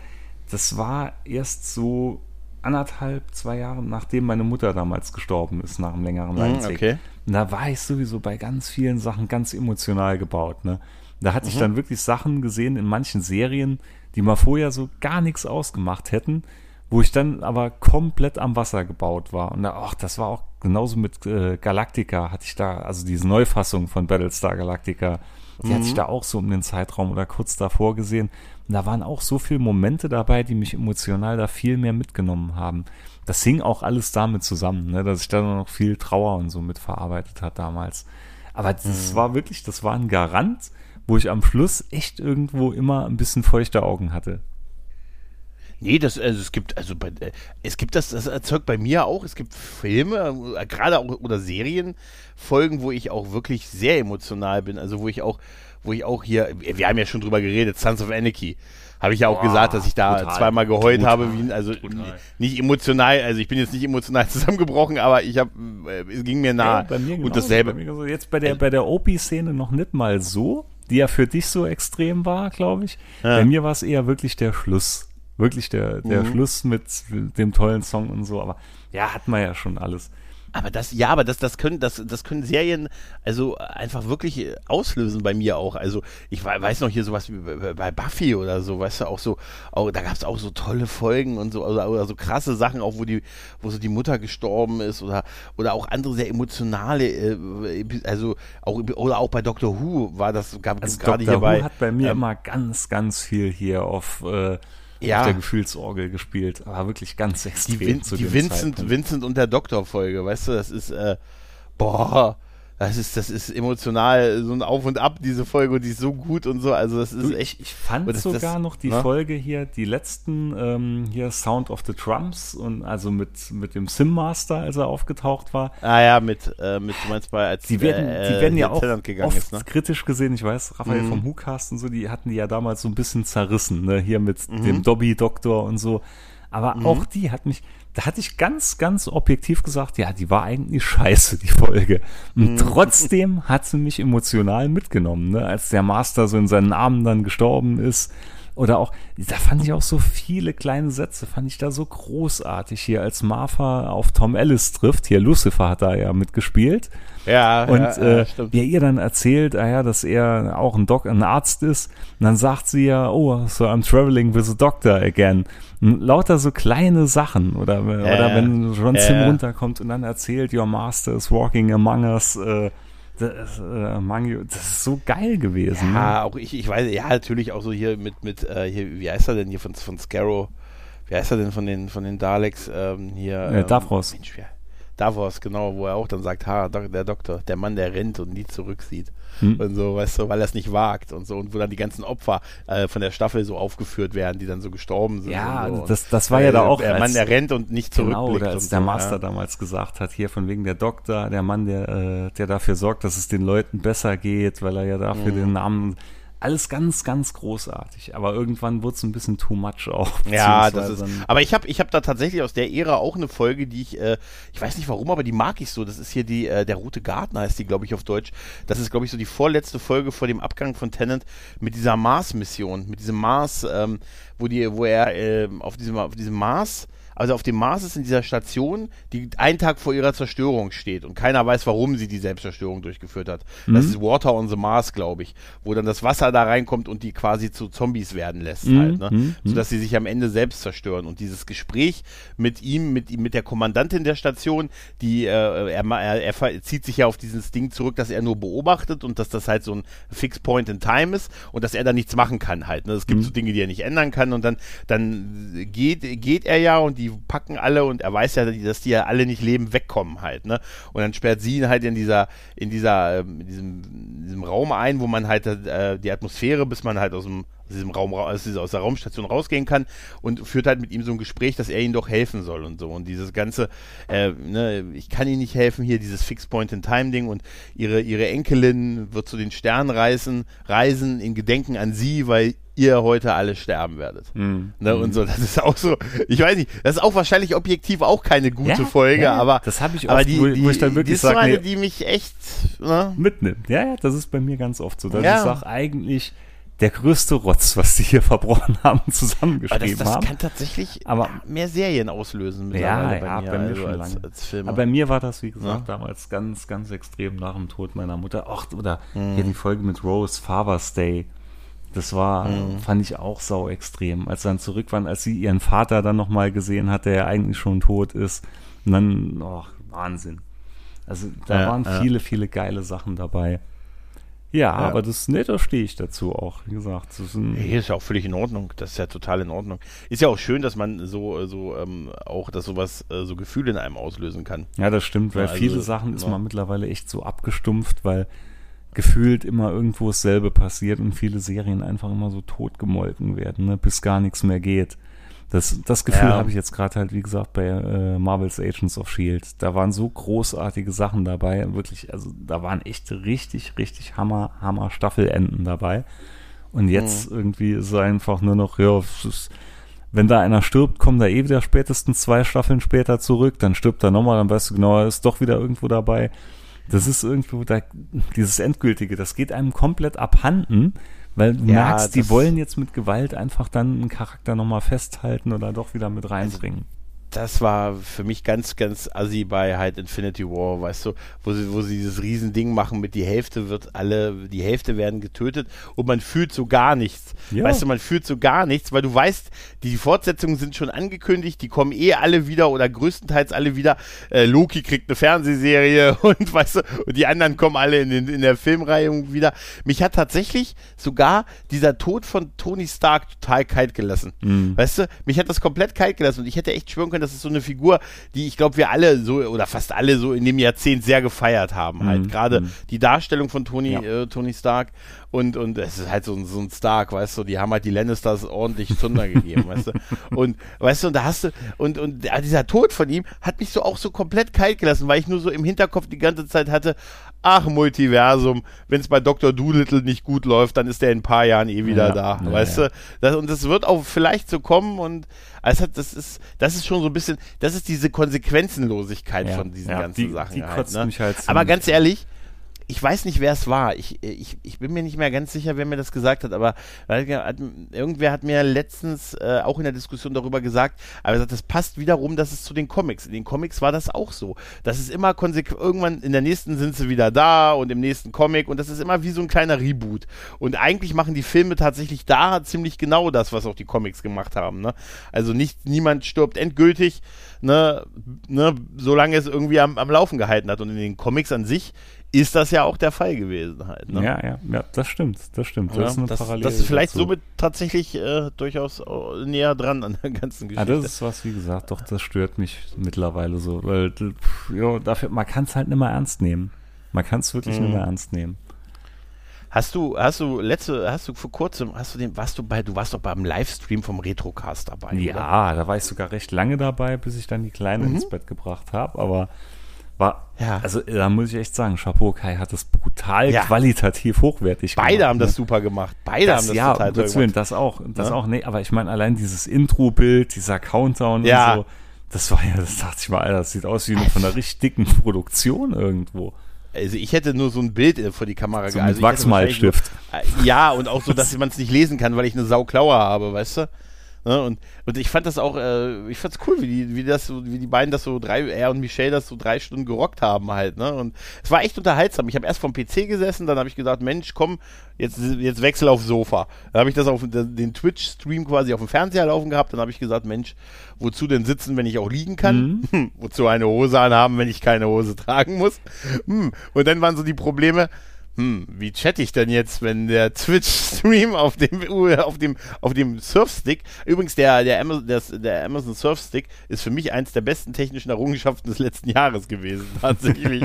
das war erst so anderthalb, zwei Jahre, nachdem meine Mutter damals gestorben ist, nach einem längeren Leidensweg. Mhm, okay. Und da war ich sowieso bei ganz vielen Sachen ganz emotional gebaut. Ne? Da hatte ich Mhm. dann wirklich Sachen gesehen in manchen Serien, die mal vorher so gar nichts ausgemacht hätten, wo ich dann aber komplett am Wasser gebaut war. Und da, ach, das war auch genauso mit äh, Galactica, hatte ich da, also diese Neufassung von Battlestar Galactica, die hatte ich da auch so um den Zeitraum oder kurz davor gesehen. Und da waren auch so viele Momente dabei, die mich emotional da viel mehr mitgenommen haben. Das hing auch alles damit zusammen, ne, dass ich da noch viel Trauer und so mitverarbeitet hat damals. Aber das war wirklich, das war ein Garant, wo ich am Schluss echt irgendwo immer ein bisschen feuchte Augen hatte. Nee, das, also es gibt, also bei, äh, es gibt das, das erzeugt bei mir auch, es gibt Filme, äh, gerade auch oder Serienfolgen, wo ich auch wirklich sehr emotional bin, also wo ich auch, wo ich auch hier, wir haben ja schon drüber geredet, Sons of Anarchy, habe ich ja auch Boah, gesagt, dass ich da brutal, zweimal geheult brutal, habe, wie, also nicht emotional, also ich bin jetzt nicht emotional zusammengebrochen, aber ich habe, äh, es ging mir nah. bei mir und genauso, dasselbe. Bei mir. Jetzt bei der, bei der OP-Szene noch nicht mal so, die ja für dich so extrem war, glaube ich. Ja. Bei mir war es eher wirklich der Schluss. Wirklich der, der Mhm. Schluss mit dem tollen Song und so. Aber ja, hat man ja schon alles. Aber das, ja, aber das, das können, das, das können Serien also einfach wirklich auslösen bei mir auch. Also ich wei- weiß noch hier sowas wie bei- Buffy oder so, weißt du, auch so, auch, da gab es auch so tolle Folgen und so, oder, oder so krasse Sachen, auch wo die, wo so die Mutter gestorben ist oder, oder auch andere sehr emotionale, äh, also auch, oder auch bei Doctor Who war das, gab Also gerade Dr. hier bei. Who hat bei mir ähm, immer ganz, ganz viel hier auf, äh, Ja. auf der Gefühlsorgel gespielt. Aber wirklich ganz extrem. die, Vin zu die Vincent, Zeitpunkt. Vincent und der Doktor-Folge, weißt du, das ist, äh, boah, das ist, das ist emotional so ein Auf und Ab, diese Folge, und die ist so gut und so, also das ist Du, echt, ich, fand das- das- sogar noch die ne? Folge hier, die letzten, ähm, hier Sound of the Trumps und also mit, mit dem Sim Master, als er aufgetaucht war. ah ja, mit, äh, mit, du meinst bei, als Die werden, äh, die werden ja auch oft ist, ne? kritisch gesehen. Ich weiß, Raphael Mhm. vom WhoCast und so, die hatten die ja damals so ein bisschen zerrissen, ne? hier mit Mhm. dem Dobby-Doktor und so. Aber auch die hat mich, da hatte ich ganz, ganz objektiv gesagt, ja, die war eigentlich scheiße, die Folge. Mhm. Und trotzdem hat sie mich emotional mitgenommen, ne? als der Master so in seinen Armen dann gestorben ist. Oder auch, da fand ich auch so viele kleine Sätze, fand ich da so großartig hier, als Martha auf Tom Ellis trifft. Hier, Lucifer hat da ja mitgespielt. Ja, Und ja, äh, stimmt. wer ihr dann erzählt, ah ja, dass er auch ein, Doc ein Arzt ist, und dann sagt sie ja, oh, so I'm traveling with a doctor again. Lauter so kleine Sachen. Oder, oder wenn John ja, Sim ja. runterkommt und dann erzählt, Your Master is walking among us, äh, das, äh, das ist so geil gewesen. ne? Ja, auch ich, ich weiß, ja, natürlich auch so hier mit, mit, äh, hier, wie heißt er denn hier von, von Scarrow? Wie heißt er denn von den, von den Daleks, ähm, hier? Äh, ähm, Davros. Mensch, wer? Davos, genau, wo er auch dann sagt, ha, der Doktor, der Mann, der rennt und nie zurücksieht. Hm. Und so, weißt du, weil er es nicht wagt und so. Und wo dann die ganzen Opfer äh, von der Staffel so aufgeführt werden, die dann so gestorben sind. Ja, so. das, das war ja da auch. Der Mann, der rennt und nicht Genau, zurückblickt. oder als und der so, Master ja. damals gesagt hat, hier von wegen der Doktor, der Mann, der, äh, der dafür sorgt, dass es den Leuten besser geht, weil er ja dafür Mhm. den Namen. Alles ganz, ganz großartig. Aber irgendwann wurde es ein bisschen too much auch. Ja, das ist. Aber ich habe ich hab da tatsächlich aus der Ära auch eine Folge, die ich, äh, ich weiß nicht warum, aber die mag ich so. Das ist hier die, äh, der Rote Garten heißt die, glaube ich, auf Deutsch. Das ist, glaube ich, so die vorletzte Folge vor dem Abgang von Tennant mit dieser Mars-Mission, mit diesem Mars, ähm, wo die, wo er äh, auf diesem, auf diesem Mars also auf dem Mars ist in dieser Station, die einen Tag vor ihrer Zerstörung steht und keiner weiß, warum sie die Selbstzerstörung durchgeführt hat. Mhm. Das ist Water on the Mars, glaube ich, wo dann das Wasser da reinkommt und die quasi zu Zombies werden lässt mhm. halt, ne? Mhm. sodass sie sich am Ende selbst zerstören. Und dieses Gespräch mit ihm, mit, mit der Kommandantin der Station, die, äh, er, er, er zieht sich ja auf dieses Ding zurück, dass er nur beobachtet und dass das halt so ein Fixed Point in Time ist und dass er da nichts machen kann halt. Ne? Es gibt mhm. so Dinge, die er nicht ändern kann und dann, dann geht, geht er ja und die packen alle und er weiß ja, dass die ja alle nicht leben, wegkommen halt, ne? Und dann sperrt sie ihn halt in dieser, in dieser, ähm, in diesem, in diesem Raum ein, wo man halt äh, die Atmosphäre, bis man halt aus dem aus diesem Raum, aus der Raumstation rausgehen kann und führt halt mit ihm so ein Gespräch, dass er ihm doch helfen soll und so. Und dieses ganze, äh, ne, ich kann ihm nicht helfen, hier dieses Fixed Point in Time Ding und ihre, ihre Enkelin wird zu den Sternen reisen, reisen in Gedenken an sie, weil ihr heute alle sterben werdet. Mm. Ne, und so, das ist auch so, ich weiß nicht, das ist auch wahrscheinlich objektiv auch keine gute ja, Folge, ja, aber das habe ich oft, aber die, wo, ich dann wirklich die ist sag, so eine, nee, die mich echt ne? mitnimmt. Ja, ja, das ist bei mir ganz oft so, dass ja. ich sage, eigentlich der größte Rotz, was die hier verbrochen haben, zusammengeschrieben das, das haben. kann tatsächlich aber, mehr Serien auslösen. Ja, ja, bei mir, bei mir also schon als, lange. Als Aber bei mir war das, wie gesagt, ja. damals ganz, ganz extrem nach dem Tod meiner Mutter. Ach, oder mhm. hier die Folge mit Rose, Father's Day. Das war, mhm. fand ich auch sau extrem. Als sie dann zurück waren, als sie ihren Vater dann nochmal gesehen hat, der ja eigentlich schon tot ist. Und dann, oh, Wahnsinn. Also da ja, waren viele, viele geile Sachen dabei. Ja, ja, aber das, ne, da stehe ich dazu auch, wie gesagt. Das ist, nee, ist ja auch völlig in Ordnung. Das ist ja total in Ordnung. Ist ja auch schön, dass man so, so ähm, auch, dass sowas, äh, so Gefühle in einem auslösen kann. Ja, das stimmt, weil ja, also, viele Sachen ist man mittlerweile echt so abgestumpft, weil gefühlt immer irgendwo dasselbe passiert und viele Serien einfach immer so totgemolken werden, ne, bis gar nichts mehr geht. Das, das Gefühl ja. habe ich jetzt gerade halt, wie gesagt, bei äh, Marvel's Agents of Shield. Da waren so großartige Sachen dabei, wirklich, also da waren echt richtig, richtig Hammer, Hammer Staffelenden dabei. Und jetzt mhm. irgendwie ist es einfach nur noch, ja, wenn da einer stirbt, kommen da eh wieder spätestens zwei Staffeln später zurück, dann stirbt er nochmal, dann weißt du genau, er ist doch wieder irgendwo dabei. Das ist irgendwo da, dieses Endgültige, das geht einem komplett abhanden weil du ja, merkst, die wollen jetzt mit Gewalt einfach dann einen Charakter nochmal festhalten oder doch wieder mit reinbringen das war für mich ganz, ganz assi bei halt Infinity War, weißt du, wo sie, wo sie dieses Riesending machen mit die Hälfte wird alle, die Hälfte werden getötet und man fühlt so gar nichts. Ja. Weißt du, man fühlt so gar nichts, weil du weißt, die Fortsetzungen sind schon angekündigt, die kommen eh alle wieder oder größtenteils alle wieder. Äh, Loki kriegt eine Fernsehserie und weißt du, und die anderen kommen alle in, den, in der Filmreihe wieder. Mich hat tatsächlich sogar dieser Tod von Tony Stark total kalt gelassen. Mhm. Weißt du, mich hat das komplett kalt gelassen und ich hätte echt schwören können, das ist so eine Figur, die ich glaube, wir alle so oder fast alle so in dem Jahrzehnt sehr gefeiert haben. Halt. Mhm. Gerade mhm. die Darstellung von Tony, ja. äh, Tony Stark und, und es ist halt so, ein, so ein Stark, weißt du, die haben halt die Lannisters ordentlich Zunder gegeben, weißt du. Und weißt du, und da hast du, und, und dieser Tod von ihm hat mich so auch so komplett kalt gelassen, weil ich nur so im Hinterkopf die ganze Zeit hatte, ach Multiversum, wenn es bei Dr. Doolittle nicht gut läuft, dann ist der in ein paar Jahren eh wieder ja, da, ja, weißt ja. du? Das, und das wird auch vielleicht so kommen und also das ist, das ist schon so ein bisschen, das ist diese Konsequenzenlosigkeit von diesen ganzen die, Sachen. Die halt, ne? halt Aber ganz ehrlich, ich weiß nicht, wer es war. Ich, ich, ich bin mir nicht mehr ganz sicher, wer mir das gesagt hat, aber irgendwer hat mir letztens äh, auch in der Diskussion darüber gesagt, aber gesagt, das passt wiederum, dass es zu den Comics. In den Comics war das auch so. Das ist immer konsequent, irgendwann in der nächsten sind sie wieder da und im nächsten Comic und das ist immer wie so ein kleiner Reboot. Und eigentlich machen die Filme tatsächlich da ziemlich genau das, was auch die Comics gemacht haben. Ne? Also nicht, niemand stirbt endgültig, ne, ne, solange es irgendwie am, am Laufen gehalten hat. Und in den Comics an sich ist das ja auch der Fall gewesen halt. Ne? Ja, ja, ja, das stimmt, das stimmt. Das ja, ist eine das, Parallele. Das ist vielleicht dazu. somit tatsächlich äh, durchaus äh, näher dran an der ganzen Geschichte. Ja, das ist was, wie gesagt, doch, das stört mich mittlerweile so, weil, ja, dafür, man kann es halt nicht mehr ernst nehmen. Man kann es wirklich mhm. nicht mehr ernst nehmen. Hast du, hast du letzte, hast du vor kurzem, hast du den, warst du bei, du warst doch beim Livestream vom Retrocast dabei. Ja, oder? da war ich sogar recht lange dabei, bis ich dann die Kleine mhm. ins Bett gebracht habe, aber War, Ja. also da muss ich echt sagen, Chapeau Kai hat das brutal Ja. qualitativ hochwertig Beide gemacht. haben das ne? super gemacht. Beide haben das ja, total toll gemacht. das auch, das Ja. auch, nee, aber ich meine allein dieses Intro-Bild, dieser Countdown Ja. und so, das war ja, das dachte ich mal, Alter, das sieht aus wie von einer richtig dicken Produktion irgendwo. Also ich hätte nur so ein Bild äh, vor die Kamera So ge- mit also Wachsmalstift. Äh, ja, und auch so, dass man es nicht lesen kann, weil ich eine Sauklaue habe, weißt du? Ne, und, und ich fand das auch, äh, ich fand's cool, wie die, wie das wie die beiden das so drei, er und Michelle das so drei Stunden gerockt haben halt, ne? Und es war echt unterhaltsam. Ich habe erst vom PC gesessen, dann habe ich gesagt, Mensch, komm, jetzt, jetzt wechsel aufs Sofa. Dann habe ich das auf den Twitch-Stream quasi auf dem Fernseher laufen gehabt, dann habe ich gesagt, Mensch, wozu denn sitzen, wenn ich auch liegen kann? Hm, wozu eine Hose anhaben, wenn ich keine Hose tragen muss? Hm. Und dann waren so die Probleme, hm, wie chatte ich denn jetzt, wenn der Twitch-Stream auf dem, auf dem, auf dem Surfstick, übrigens der, der, Amazon, der, der Amazon Surfstick ist für mich eins der besten technischen Errungenschaften des letzten Jahres gewesen, tatsächlich.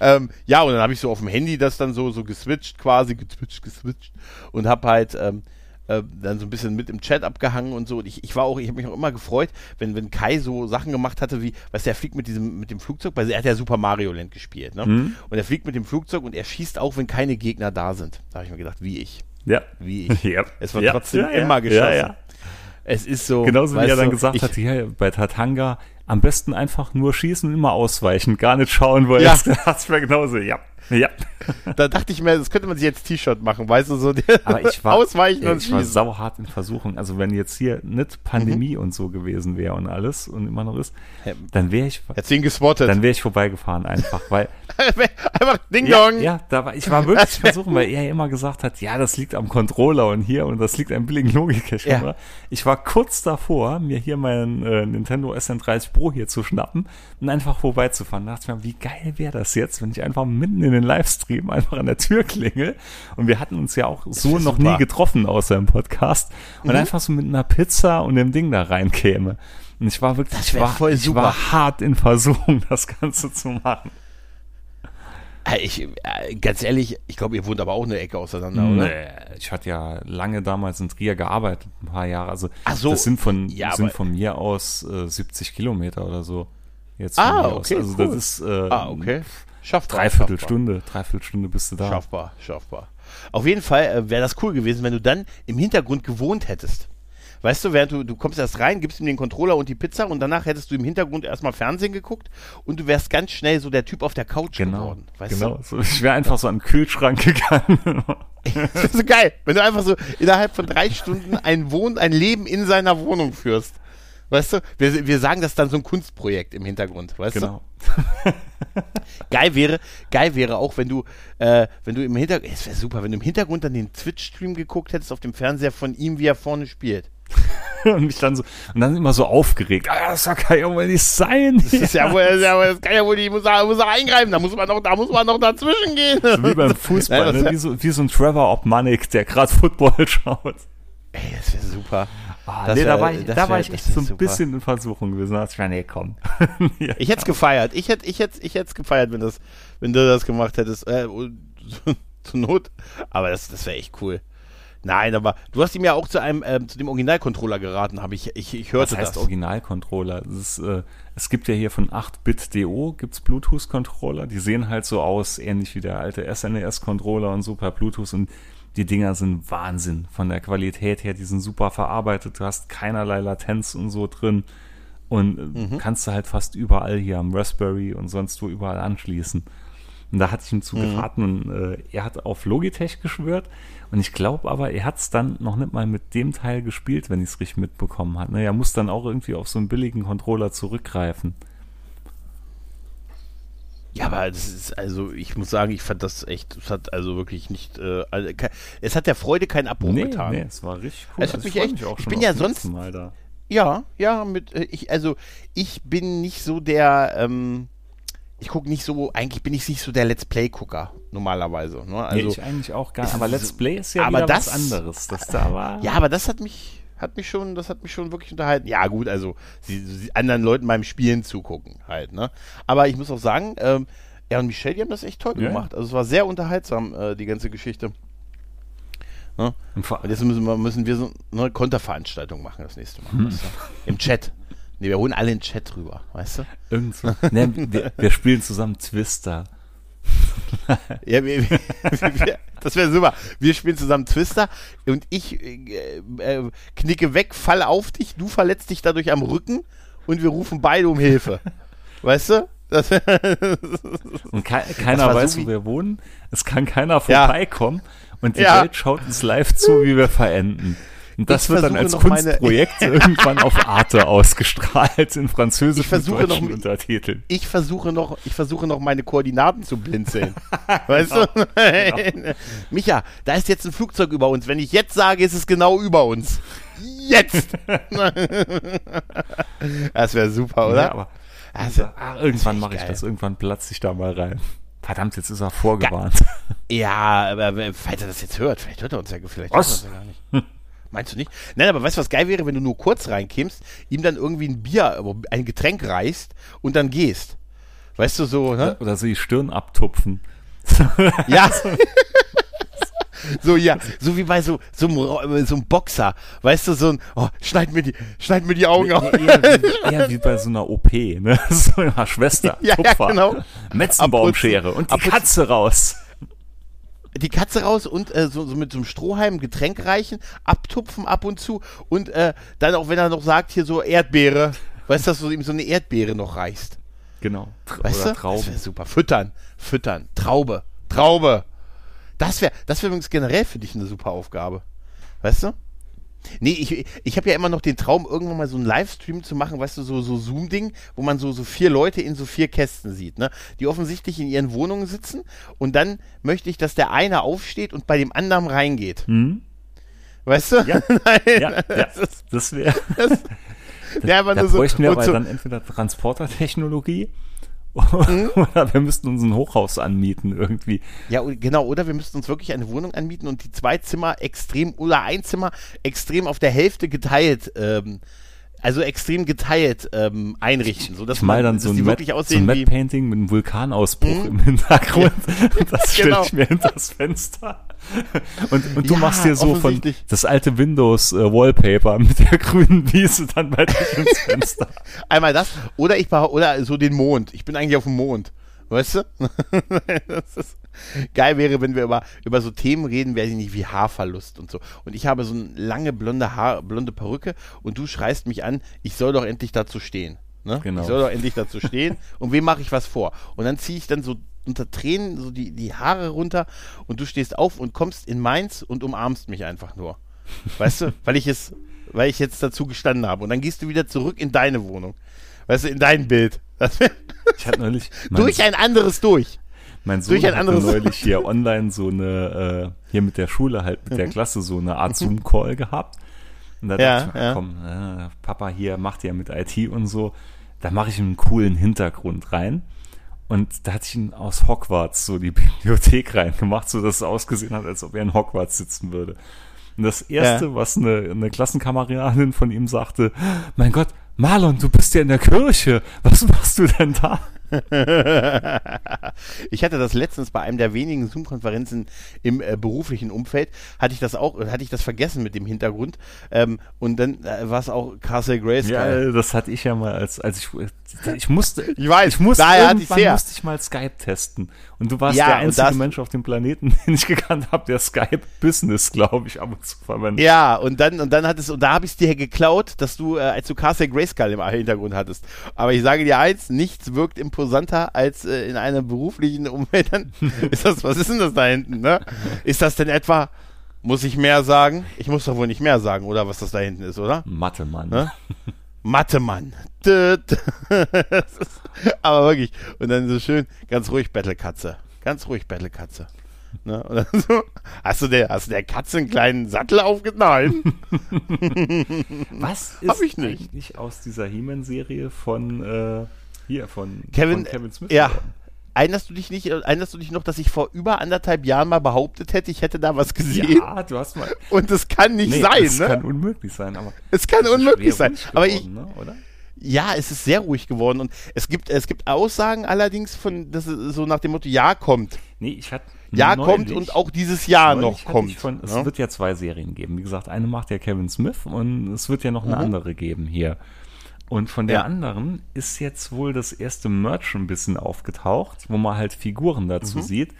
ähm, ja, und dann habe ich so auf dem Handy das dann so, so geswitcht quasi, geswitcht, geswitcht und habe halt, ähm, äh, dann so ein bisschen mit im Chat abgehangen und so. Und ich, ich war auch, ich habe mich auch immer gefreut, wenn, wenn Kai so Sachen gemacht hatte, wie, weißt du, er fliegt mit diesem, mit dem Flugzeug, weil er hat ja Super Mario Land gespielt, ne? Mhm. Und er fliegt mit dem Flugzeug und er schießt auch, wenn keine Gegner da sind. Da habe ich mir gedacht, wie ich. Ja. Wie ich. ja. Es wird ja. trotzdem ja, immer geschossen. Ja, ja. Es ist so. Genauso wie er dann du, gesagt ich, hat, hier bei Tatanga, am besten einfach nur schießen und immer ausweichen, gar nicht schauen, wo er Ja. ist. Da hat's mir genauso, ja. Ja. Da dachte ich mir, das könnte man sich jetzt T-Shirt machen, weißt du, so Aber ich war, ausweichen und ich war schießen. sauhart in Versuchung. Also wenn jetzt hier nicht Pandemie und so gewesen wäre und alles und immer noch ist, dann wäre ich, Jetzt ihn gespottet. dann wäre ich vorbeigefahren einfach, weil Einfach Ding ja, Dong. ja, da war, ich war wirklich versuchen, weil er ja immer gesagt hat, ja, das liegt am Controller und hier und das liegt am billigen Logikcache. Ja. Ich war kurz davor, mir hier meinen äh, Nintendo SN30 Pro hier zu schnappen und einfach vorbeizufahren. Da dachte ich mir, wie geil wäre das jetzt, wenn ich einfach mitten in den Livestream einfach an der Tür klingel und wir hatten uns ja auch so noch super. nie getroffen außer im Podcast und Mhm. einfach so mit einer Pizza und dem Ding da reinkäme. Und ich war wirklich, ich war, voll ich super. war hart in Versuchung, das Ganze zu machen. Ich, äh, ganz ehrlich, ich glaube, ihr wohnt aber auch eine Ecke auseinander, oder? Nee, ich hatte ja lange damals in Trier gearbeitet, ein paar Jahre. Also so, das sind von, ja, sind von mir aus äh, 70 Kilometer oder so. Jetzt Ah, okay, Also cool. das ist äh, Ah, okay. Schaffbar. dreiviertel schaffbar. Stunde, dreiviertel Stunde bist du da. Schaffbar, schaffbar. Auf jeden Fall äh, wäre das cool gewesen, wenn du dann im Hintergrund gewohnt hättest. Weißt du, während du, du kommst erst rein, gibst ihm den Controller und die Pizza und danach hättest du im Hintergrund erstmal Fernsehen geguckt und du wärst ganz schnell so der Typ auf der Couch Genau, geworden. Weißt genau. So, ich wäre einfach so an den Kühlschrank gegangen. du? Das ist so geil, wenn du einfach so innerhalb von drei Stunden ein Wohn, ein Leben in seiner Wohnung führst. Weißt du, wir, wir sagen das dann so ein Kunstprojekt im Hintergrund, weißt du? genau. Geil wäre, geil wäre auch, wenn du, äh, wenn du im Hintergrund, es wäre super, wenn du im Hintergrund dann den Twitch-Stream geguckt hättest auf dem Fernseher von ihm, wie er vorne spielt. Und mich dann so, und dann immer so aufgeregt. Ah, das kann ja wohl nicht sein. Das ist ja wohl, das, ja wohl, das kann ja wohl nicht, muss er, muss er eingreifen, da muss man noch, da muss man noch dazwischen gehen. Wie beim Fußball, Nein, ne? wie, so, wie so ein Trevor Opmanik, der gerade Football schaut. Ey, das wäre super. Ah, Das nee, da war ich, da war wär- ich das echt so ein super. bisschen in Versuchung gewesen. Da ich mir, nee, komm. ja. Ich hätte es gefeiert. Ich hätte, ich hätte, ich hätte es gefeiert, wenn das, wenn du das gemacht hättest. Äh, und- zur Not. Aber das, das wäre echt cool. Nein, aber du hast ihm ja auch zu einem, ähm, zu dem Originalcontroller geraten, habe ich, ich, ich hörte Was heißt das. Originalcontroller? Es, äh, es gibt ja hier von 8-Bit-DO gibt's Bluetooth-Controller. Die sehen halt so aus, ähnlich wie der alte SNES-Controller und so per Bluetooth. Und die Dinger sind Wahnsinn von der Qualität her. Die sind super verarbeitet. Du hast keinerlei Latenz und so drin. Und äh, kannst du halt fast überall hier am Raspberry und sonst wo überall anschließen. Und da hatte ich ihm zu geraten und äh, er hat auf Logitech geschwört. Und ich glaube aber, er hat es dann noch nicht mal mit dem Teil gespielt, wenn ich es richtig mitbekommen habe. Ne? Er muss dann auch irgendwie auf so einen billigen Controller zurückgreifen. Ja, aber das ist, also ich muss sagen, ich fand das echt, es hat also wirklich nicht, äh, also, es hat der Freude keinen Abbruch Nee, getan. nee, es war richtig cool. Es hat ich echt- auch ich schon bin ja sonst- Mal da. Ja, ja, mit, äh, ich, also ich bin nicht so der, ähm, ich gucke nicht so, eigentlich bin ich nicht so der Let's Play-Gucker, normalerweise. Ne? Also, nee, ich eigentlich auch gar nicht. Aber Let's Play ist ja aber wieder das- was anderes. Das da war. ja, aber das hat mich, hat mich schon, das hat mich schon wirklich unterhalten. Ja, gut, also sie, sie, anderen Leuten beim Spielen zugucken halt, ne? Aber ich muss auch sagen, ähm, er und Michelle, die haben das echt toll Ja. gemacht. Also es war sehr unterhaltsam, äh, die ganze Geschichte. Ne? Und jetzt müssen wir, müssen wir so eine Konterveranstaltung machen das nächste Mal. weißt du? Im Chat. Nee, wir holen alle in den Chat rüber, weißt du? Irgend so. Nee, wir, wir spielen zusammen Twister. Ja, wir, wir, wir, das wäre super. Wir spielen zusammen Twister und ich äh, äh, knicke weg, falle auf dich, du verletzt dich dadurch am Rücken und wir rufen beide um Hilfe. Weißt du? Das Und ke keiner weiß, so wo wir wohnen. Es kann keiner Ja. vorbeikommen. Und die Ja. Welt schaut uns live zu, wie wir verenden. Und das Ich wird dann als Kunstprojekt irgendwann auf Arte ausgestrahlt in versuche und deutschen noch- Untertiteln. ich versuche noch, ich versuche noch meine Koordinaten zu blinzeln. Weißt du? Micha, da ist jetzt ein Flugzeug über uns. Wenn ich jetzt sage, ist es genau über uns. Jetzt! das wäre super, oder? Ja, aber Also, ah, irgendwann mache ich geil. das, irgendwann platze ich da mal rein. Verdammt, jetzt ist er vorgewarnt. Ja, aber äh, falls er das jetzt hört, vielleicht hört er uns ja, vielleicht Was? hört er uns ja gar nicht. Meinst du nicht? Nein, aber weißt du, was geil wäre, wenn du nur kurz reinkämst, ihm dann irgendwie ein Bier, ein Getränk reißt und dann gehst. Weißt du, so, ne? Oder so die Stirn abtupfen. Ja. So, ja, so wie bei so, so, einem, so einem Boxer, weißt du, so ein, oh, schneid mir die, schneid mir die Augen auf. Eher, wie, eher wie bei so einer OP, ne? So ja, Schwester, Ja, ja, Tupfer, genau. Metzenbaumschere und die Abputzen. Katze raus. Die Katze raus und äh, so, so mit so einem Strohhalm Getränk reichen, abtupfen ab und zu und äh, dann auch, wenn er noch sagt, hier so Erdbeere, weißt du, dass du ihm so eine Erdbeere noch reichst. Genau. Weißt oder du? Das wäre super. Füttern, füttern, Traube, Traube. Das wäre das wär übrigens generell für dich eine super Aufgabe. Weißt du? Nee, ich, ich habe ja immer noch den Traum, irgendwann mal so einen Livestream zu machen, weißt du, so, so Zoom-Ding, wo man so, so vier Leute in so vier Kästen sieht, ne? Die offensichtlich in ihren Wohnungen sitzen und dann möchte ich, dass der eine aufsteht und bei dem anderen reingeht. Hm? Weißt du? Ja, Nein, ja, ja. das ist, Das wäre. der einfach Da so, bräuchten wir aber so dann entweder Transportertechnologie Mhm. oder wir müssten uns ein Hochhaus anmieten irgendwie. Ja, genau, oder wir müssten uns wirklich eine Wohnung anmieten und die zwei Zimmer extrem oder ein Zimmer extrem auf der Hälfte geteilt, ähm, also extrem geteilt ähm, einrichten, so dass Ich mal dann so ein, die Matte, wirklich so ein aussehen wie Painting mit einem Vulkanausbruch Mhm. im Hintergrund. Das stelle Genau. ich mir hinter das Fenster. Und, und du Ja, machst dir so von das alte Windows äh, Wallpaper mit der grünen Wiese dann bei dir ins Fenster. einmal das oder ich oder so den Mond. Ich bin eigentlich auf dem Mond, weißt du? ist, geil wäre, wenn wir über über so Themen reden, weiß ich nicht, wie Haarverlust und so. Und ich habe so eine lange blonde Haar, blonde Perücke und du schreist mich an, ich soll doch endlich dazu stehen. Ne? Genau. Ich soll doch endlich dazu stehen. und wem mache ich was vor? Und dann ziehe ich dann so unter Tränen so die, die Haare runter und du stehst auf und kommst in meins und umarmst mich einfach nur. Weißt du? Weil ich es, weil ich jetzt dazu gestanden habe. Und dann gehst du wieder zurück in deine Wohnung. Weißt du, in dein Bild. Ich hatte neulich durch ein anderes durch. mein Sohn durch ein anderes- neulich hier online so eine, äh, hier mit der Schule halt, mit der Klasse so eine Art Zoom-Call gehabt. Und da Mhm. Ja, dachte ich mir, ja. komm, äh, Papa hier macht ja mit IT und so, da mache ich einen coolen Hintergrund rein. Und da hatte ich ihn aus Hogwarts so die Bibliothek reingemacht, so dass es ausgesehen hat, als ob er in Hogwarts sitzen würde. Und das erste, was eine, eine Klassenkameradin von ihm sagte, mein Gott, Marlon, du bist ja in der Kirche. Was machst du denn da? Ich hatte das letztens bei einem der wenigen Zoom-Konferenzen im äh, beruflichen Umfeld, hatte ich das auch, hatte ich das vergessen mit dem Hintergrund. Ähm, und dann äh, war es auch Castle Grayskull. Ja, das hatte ich ja mal als, als ich, ich musste, Ich weiß, ich musste, daher irgendwann musste ich mal Skype testen. Und du warst Ja, der einzige das- Mensch auf dem Planeten, den ich gekannt habe, der Skype Business, glaube ich, ab und zu verwendet. Ja, und dann, und dann hat es, und da habe ich es dir geklaut, dass du, äh, als du Castle Grayskull im Hintergrund hattest. Aber ich sage dir eins, nichts wirkt imposanter als äh, in einer beruflichen Umwelt. Dann ist das, was ist denn das da hinten, ne? Ist das denn etwa, muss ich mehr sagen? Ich muss doch wohl nicht mehr sagen, oder was das da hinten ist, oder? Mathe, Mann. Ne? Mathe-Mann. Aber wirklich. Und dann so schön, ganz ruhig Battle-Katze. Ganz ruhig Battle-Katze. Ne? So, hast du der, hast du der Katze einen kleinen Sattel aufgenommen? Was Hab ist ich nicht. eigentlich aus dieser He-Man-Serie von, äh, hier, von Kevin, von Kevin Smith? ja. geworden? Erinnerst du dich nicht, erinnerst du dich noch, dass ich vor über anderthalb Jahren mal behauptet hätte, ich hätte da was gesehen? Ja, du hast mal. Und es kann nicht Nee, sein, das ne? kann unmöglich sein, aber. es kann es unmöglich sein. ruhig Aber ich, geworden, ne, oder? ja, es ist sehr ruhig geworden und es gibt, es gibt Aussagen allerdings von, das ist so nach dem Motto, ja, kommt. Nee, ich hatte. Ja, kommt und auch dieses Jahr Neulich noch kommt. Von, es ne? wird ja zwei Serien geben. Wie gesagt, eine macht ja Kevin Smith und es wird ja noch eine Mhm. andere geben hier. Und von der Ja. anderen ist jetzt wohl das erste Merch ein bisschen aufgetaucht, wo man halt Figuren dazu sieht.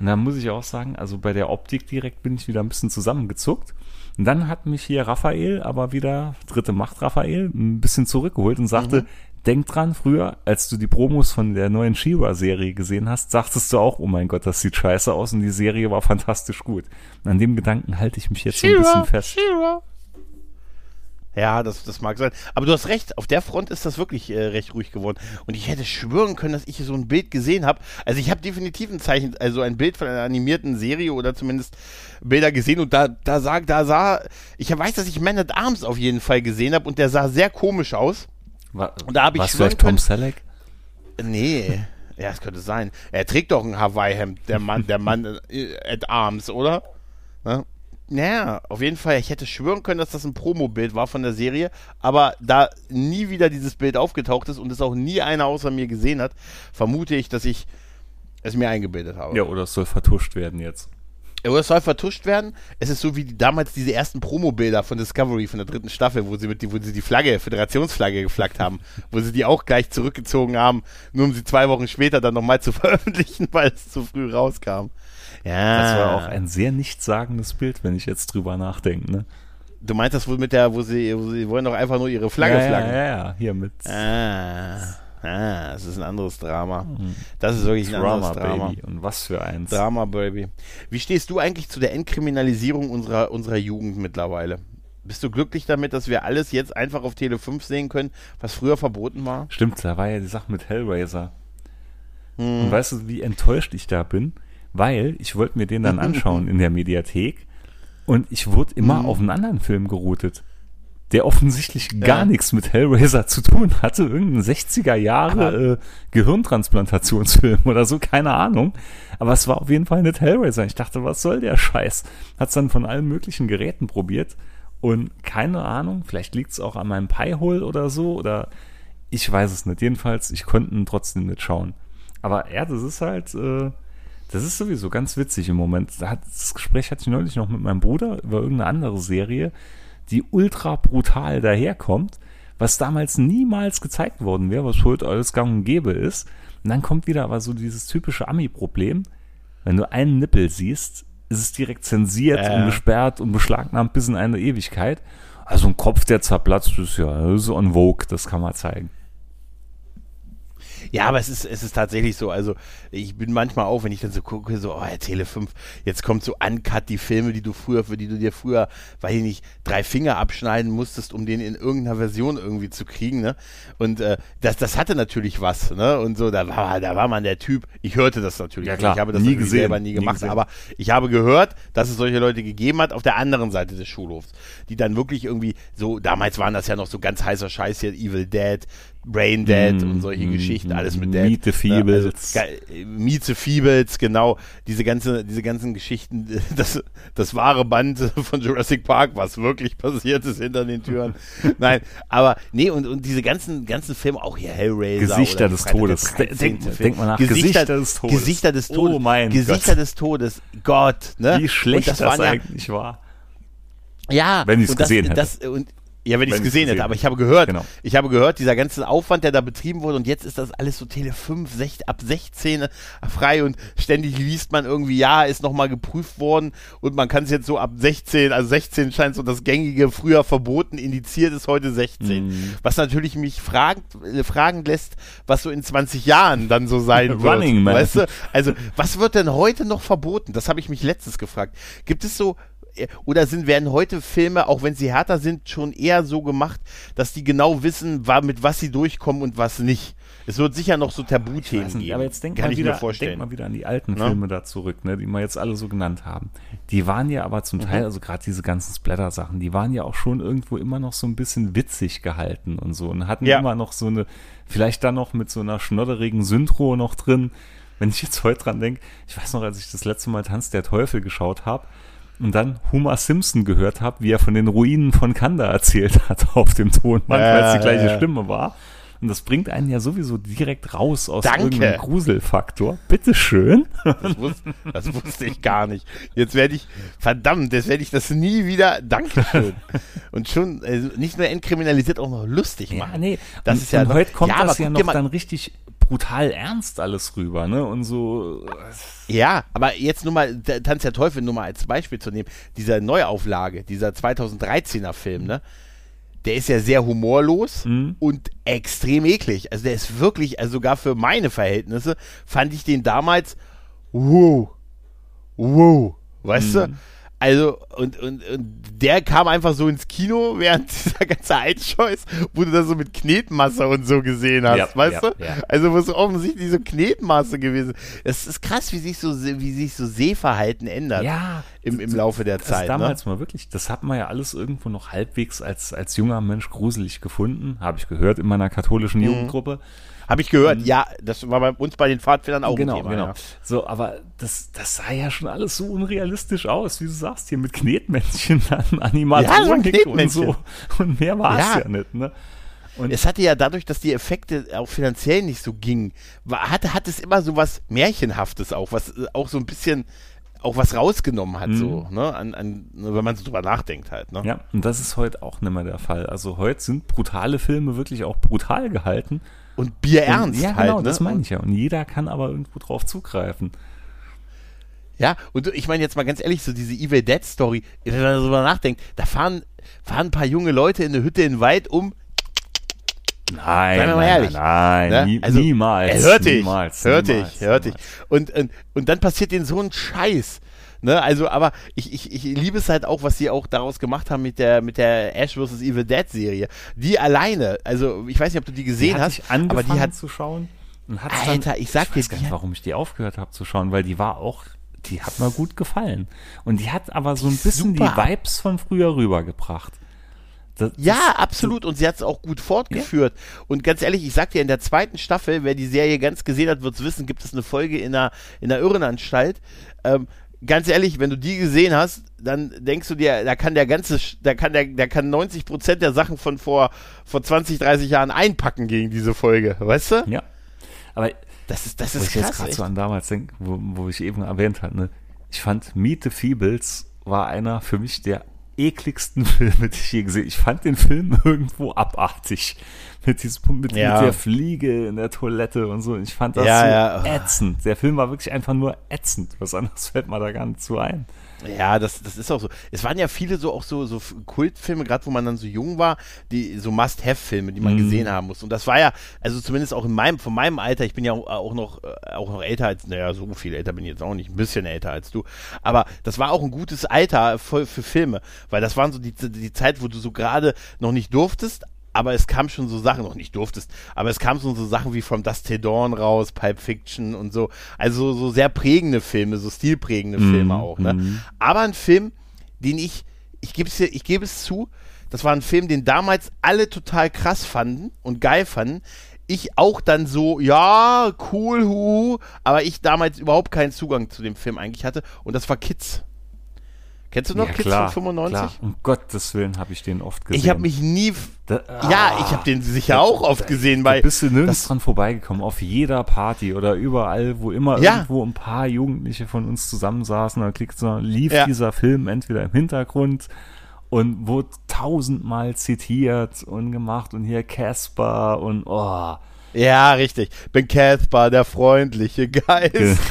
Und da muss ich auch sagen, also bei der Optik direkt bin ich wieder ein bisschen zusammengezuckt. Und dann hat mich hier Raphael, aber wieder dritte Macht Raphael, ein bisschen zurückgeholt und sagte, denk dran, früher, als du die Promos von der neuen She-Ra-Serie gesehen hast, sagtest du auch, oh mein Gott, das sieht scheiße aus und die Serie war fantastisch gut. Und an dem Gedanken halte ich mich jetzt so ein bisschen fest. Ja, das, das mag sein. Aber du hast recht, auf der Front ist das wirklich äh, recht ruhig geworden. Und ich hätte schwören können, dass ich so ein Bild gesehen habe. Also ich habe definitiv ein Zeichen, also ein Bild von einer animierten Serie oder zumindest Bilder gesehen und da, da sah, da sah, ich weiß, dass ich Man at Arms auf jeden Fall gesehen habe und der sah sehr komisch aus. Wa- Und da hab ich Was vielleicht Tom Selleck? Nee. Ja, es könnte sein. Er trägt doch ein Hawaii-Hemd, der Mann, der Mann äh, at Arms, oder? Ne? Naja, auf jeden Fall, ich hätte schwören können, dass das ein Promo-Bild war von der Serie, aber da nie wieder dieses Bild aufgetaucht ist und es auch nie einer außer mir gesehen hat, vermute ich, dass ich es mir eingebildet habe. Ja, oder es soll vertuscht werden jetzt. Oder es soll vertuscht werden. Es ist so wie damals diese ersten Promo-Bilder von Discovery von der dritten Staffel, wo sie mit die, wo sie die Flagge, Föderationsflagge geflaggt haben, wo sie die auch gleich zurückgezogen haben, nur um sie zwei Wochen später dann nochmal zu veröffentlichen, weil es zu früh rauskam. Ja. Das war auch ein sehr nichtssagendes Bild, wenn ich jetzt drüber nachdenke. Ne? Du meinst das wohl mit der, wo sie, wo sie wollen doch einfach nur ihre Flagge ja, flaggen. Ja, ja, hier mit Ah, ah, das ist ein anderes Drama. Das ist wirklich ein Drama, anderes Drama. Baby. Und was für eins. Drama, Baby. Wie stehst du eigentlich zu der Entkriminalisierung unserer, unserer Jugend mittlerweile? Bist du glücklich damit, dass wir alles jetzt einfach auf Tele 5 sehen können, was früher verboten war? Stimmt, da war ja die Sache mit Hellraiser. Hm. Und weißt du, wie enttäuscht ich da bin? Weil ich wollte mir den dann anschauen in der Mediathek und ich wurde immer Hm. auf einen anderen Film geroutet, der offensichtlich gar Ja. nichts mit Hellraiser zu tun hatte. Irgendein 60er Jahre äh, Gehirntransplantationsfilm oder so, keine Ahnung. Aber es war auf jeden Fall nicht Hellraiser. Ich dachte, was soll der Scheiß? Hat's dann von allen möglichen Geräten probiert und keine Ahnung, vielleicht liegt's auch an meinem Pi-Hole oder so oder ich weiß es nicht. Jedenfalls, ich konnte ihn trotzdem nicht schauen. Aber ja, das ist halt, äh, das ist sowieso ganz witzig im Moment. Das Gespräch hatte ich neulich noch mit meinem Bruder über irgendeine andere Serie, die ultra brutal daherkommt, was damals niemals gezeigt worden wäre, was heute alles gang und gäbe ist. Und dann kommt wieder aber so dieses typische Ami-Problem. Wenn du einen Nippel siehst, ist es direkt zensiert Ja. und gesperrt und beschlagnahmt bis in eine Ewigkeit. Also ein Kopf, der zerplatzt, ist ja so on Vogue, das kann man zeigen. Ja, aber es ist, es ist tatsächlich so. Also, ich bin manchmal auch, wenn ich dann so gucke, so, oh, Tele 5, jetzt kommt so uncut die Filme, die du früher, für die du dir früher, weiß ich nicht, drei Finger abschneiden musstest, um den in irgendeiner Version irgendwie zu kriegen, ne? Und äh, das, das hatte natürlich was, ne? Und so, da war, da war man der Typ. Ich hörte das natürlich. Ja, nicht. klar. Ich habe das Nie gesehen. selber nie Nie gemacht, gesehen. aber ich habe gehört, dass es solche Leute gegeben hat auf der anderen Seite des Schulhofs, die dann wirklich irgendwie so, damals waren das ja noch so ganz heißer Scheiß hier, Evil Dead, Brain Dead Mm, und solche mm, Geschichten, mm, alles mit Dead. Meet the Feebles. Ne, also, ge- Meet the Feebles, genau. Diese ganze, diese ganzen Geschichten, das, das wahre Band von Jurassic Park, was wirklich passiert ist hinter den Türen. Nein, aber nee, und, und diese ganzen, ganzen Filme, auch hier Hellraiser. Gesichter des Todes. 13. Denk- denk mal nach. Gesichter, Gesichter des Todes. Gesichter des Oh Todes. mein Gesichter Gott. des Todes. Gott, ne? Wie schlecht und das, ja, eigentlich war. ja, Wenn und das, gesehen hätte. Das, und, ja, wenn ich es Wenn ich's gesehen hätte, gesehen aber ich habe gehört, Genau. ich habe gehört, dieser ganze Aufwand, der da betrieben wurde und jetzt ist das alles so Tele 5, sech, ab 16 frei und ständig liest man irgendwie, ja, ist nochmal geprüft worden und man kann es jetzt so ab 16, also 16 scheint so das gängige, früher verboten, indiziert ist heute 16. Mhm. Was natürlich mich fragen, äh, fragen lässt, was so in 20 Jahren dann so sein wird. Running Man. Weißt du? Also, was wird denn heute noch verboten? Das habe ich mich letztens gefragt. Gibt es so äh, oder sind werden heute Filme, auch wenn sie härter sind, schon eher so gemacht, dass die genau wissen, mit was sie durchkommen und was nicht? Es wird sicher noch so Tabuthemen Weiß nicht, geben. aber jetzt denk Kann mal, ich wieder, denk mal wieder an die alten Ne? Filme da zurück, ne, die wir jetzt alle so genannt haben. Die waren ja aber zum Mhm. Teil, also gerade diese ganzen Splatter-Sachen, die waren ja auch schon irgendwo immer noch so ein bisschen witzig gehalten und so und hatten Ja. immer noch so eine, vielleicht dann noch mit so einer schnodderigen Synchro noch drin. Wenn ich jetzt heute dran denke, ich weiß noch, als ich das letzte Mal Tanz der Teufel geschaut habe und dann Homer Simpson gehört habe, wie er von den Ruinen von Kanda erzählt hat auf dem Tonband, Ja, weil es die gleiche ja. Stimme war. Und das bringt einen ja sowieso direkt raus aus Danke. irgendeinem Gruselfaktor. Bitteschön. Das, wus das wusste ich gar nicht. Jetzt werde ich, verdammt, jetzt werde ich das nie wieder, Dankeschön. Und schon, also nicht nur entkriminalisiert, auch noch lustig machen. Ja, nee. Das und, ist ja und noch- heute kommt Ja, das ja noch dann richtig brutal ernst alles rüber, ne? Und so. Ja, aber jetzt nur mal, Tanz der Teufel nur mal als Beispiel zu nehmen, dieser Neuauflage, dieser 2013er Film, ne? Der ist ja sehr humorlos Mhm. und extrem eklig. Also der ist wirklich, also sogar für meine Verhältnisse, fand ich den damals, wow, wow, weißt du? Also, und, und, und der kam einfach so ins Kino während dieser ganze Altscheiß, wo du das so mit Knetmasse und so gesehen hast, Ja, weißt ja, du? ja. Also, wo es offensichtlich so Knetmasse gewesen ist. Es ist krass, wie sich so, wie sich so Sehverhalten ändert Ja. im, im Laufe der Das Zeit. damals ne? mal wirklich, das hat man ja alles irgendwo noch halbwegs als, als junger Mensch gruselig gefunden, habe ich gehört in meiner katholischen Mhm. Jugendgruppe. Habe ich gehört, ja, das war bei uns bei den Pfadfindern auch genau, ein Thema. genau. Ja. So, aber das, das sah ja schon alles so unrealistisch aus, wie du sagst, hier mit Knetmännchen, dann Ja, so Animatronik und so. Und mehr war es Ja. ja nicht, ne? Und Es hatte ja dadurch, dass die Effekte auch finanziell nicht so gingen, war, hatte, hat es immer so was Märchenhaftes auch, was äh, auch so ein bisschen auch was rausgenommen hat, so, ne, an, an, wenn man so drüber nachdenkt halt, ne? Mhm. Ja, und das ist heute auch nicht mehr der Fall. Also heute sind brutale Filme wirklich auch brutal gehalten. Und Bierernst Und, ja, halt, genau, ne? das meine ich ja. Und jeder kann aber irgendwo drauf zugreifen. Ja, und ich meine jetzt mal ganz ehrlich, so diese Evil Dead Story, wenn man darüber nachdenkt, da fahren, fahren ein paar junge Leute in eine Hütte in den Wald um, Nein, Seien wir mal nein, ehrlich, nein, ne? nie, Also, niemals. Hört dich, niemals, hört niemals, dich, hört dich. Und, und, und dann passiert denen so ein Scheiß. Ne, also, aber ich, ich, ich liebe es halt auch, was sie auch daraus gemacht haben mit der, mit der Ash vs. Evil Dead Serie. Die alleine, also ich weiß nicht, ob du die Die gesehen hat hast, aber die hat, zu schauen und hat Alter, ich sag ich dir, weiß gar die nicht, warum ich die aufgehört habe zu schauen, weil die war auch, die hat mir gut gefallen. Und die hat aber so ein bisschen super. die Vibes von früher rübergebracht. Das, Ja, absolut. Und sie hat es auch gut fortgeführt. Und ganz ehrlich, ich sag dir, in der zweiten Staffel, wer die Serie ganz gesehen hat, wird es wissen, gibt es eine Folge in der, in der Irrenanstalt. Ähm, ganz ehrlich, wenn du die gesehen hast, dann denkst du dir, da kann der ganze, da kann der, der kann 90 Prozent der Sachen von vor, vor 20, 30 Jahren einpacken gegen diese Folge. Weißt du? ja. Aber Das ist, das wo ist ich jetzt krass. gerade so an damals denke, wo, wo ich eben erwähnt hatte, ne? ich fand Meet the Feebles war einer für mich der ekligsten Filme, die ich je gesehen Ich fand den Film irgendwo abartig. Mit, diesem, mit, Ja. mit der Fliege in der Toilette und so. Ich fand das Ja, so ja. ätzend. Der Film war wirklich einfach nur ätzend. Was anderes fällt mir da gar nicht zu ein. Ja, das, das ist auch so. Es waren ja viele so auch so, so Kultfilme, gerade wo man dann so jung war, die so Must-Have-Filme, die man Mhm. gesehen haben muss. Und das war ja, also zumindest auch in meinem, von meinem Alter, ich bin ja auch, auch noch, äh, auch noch älter als, naja, so viel älter bin ich jetzt auch nicht, ein bisschen älter als du. Aber das war auch ein gutes Alter für, für Filme, weil das waren so die, die Zeit, wo du so gerade noch nicht durftest, aber es kam schon so Sachen, noch nicht durftest, aber es kam schon so Sachen wie From Dust Till Dawn raus, Pulp Fiction und so. Also so sehr prägende Filme, so stilprägende Filme auch, ne? Aber ein Film, den ich, ich gebe es, ich gebe es zu, das war ein Film, den damals alle total krass fanden und geil fanden. Ich auch dann so, ja, cool, hu, aber ich damals überhaupt keinen Zugang zu dem Film eigentlich hatte. Und das war Kids. Kennst du noch Kids von 95? Klar. Um Gottes Willen habe ich den oft gesehen. Ich habe mich nie. Da- ja, ah. ich habe den sicher auch oft gesehen, weil. da bist du nirgends dran vorbeigekommen, auf jeder Party oder überall, wo immer Ja. irgendwo ein paar Jugendliche von uns zusammensaßen, da klickst du, lief Ja. dieser Film entweder im Hintergrund und wurde tausendmal zitiert und gemacht und hier Casper und oh. Ja, richtig. Bin Caspar, der freundliche Geist.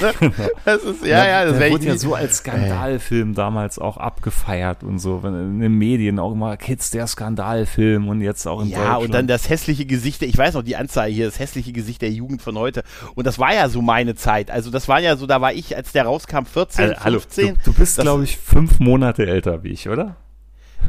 Das ist, ja, ja, das der wurde ja so als Skandalfilm damals auch abgefeiert und so, in den Medien auch immer Kids der Skandalfilm und jetzt auch in Ja, und dann das hässliche Gesicht, ich weiß noch die Anzeige hier, das hässliche Gesicht der Jugend von heute. Und das war ja so meine Zeit. Also das war ja so, da war ich, als der rauskam, 14, Also, hallo, 15. du, du bist, glaube ich, fünf Monate älter wie ich, oder?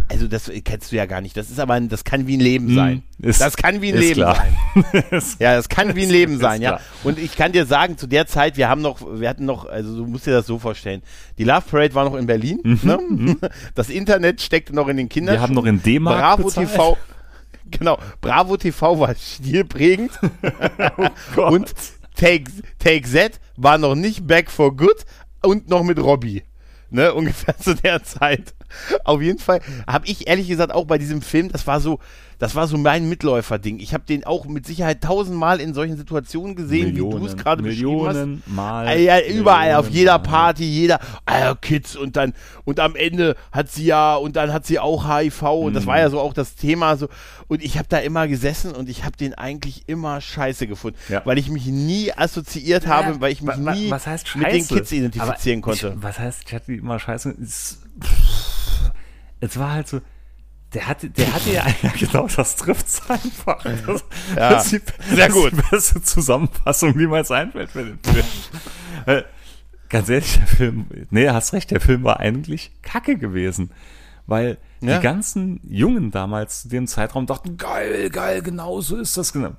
Also das kennst du ja gar nicht. Das ist aber, ein, das kann wie ein Leben sein. Hm, ist- das kann wie ein Leben klar. sein. Ja, das kann wie ein Leben sein, ja. klar. Und ich kann dir sagen, zu der Zeit, wir haben noch, wir hatten noch, also du musst dir das so vorstellen, die Love Parade war noch in Berlin, ne? Das Internet steckte noch in den Kindern. Mhm, Wir haben noch in D-Mark Bravo bezahlt. TV, genau, Bravo TV war stilprägend Gott. und Take, Take Z war noch nicht back for good und noch mit Robbie. Ne, ungefähr zu der Zeit. Auf jeden Fall habe ich ehrlich gesagt auch bei diesem Film, das war so, das war so mein Mitläufer-Ding. Ich habe den auch mit Sicherheit tausendmal in solchen Situationen gesehen, Millionen, wie du es gerade beschrieben hast. Mal. Ah, Ja, überall, Millionen auf jeder. Party, jeder, ah, Kids und dann, und am Ende hat sie ja, und dann hat sie auch HIV und das Mhm. war ja so auch das Thema so. Und ich habe da immer gesessen und ich habe den eigentlich immer scheiße gefunden, Ja. weil ich mich nie assoziiert habe, weil ich mich Wa- wa- nie was heißt mit den? Kids identifizieren Aber konnte. Ich, was heißt, ich hatte immer scheiße? Es, es war halt so, der hatte, der hatte ja, ja genau, das trifft's einfach. Das, Ja, das ist die, sehr das gut. Ist die beste Zusammenfassung, die mir jetzt einfällt für den Film. Äh, Ganz ehrlich, der Film, nee, hast recht, der Film war eigentlich kacke gewesen. Weil Ja. die ganzen Jungen damals zu dem Zeitraum dachten, geil, geil, genau so ist das genau.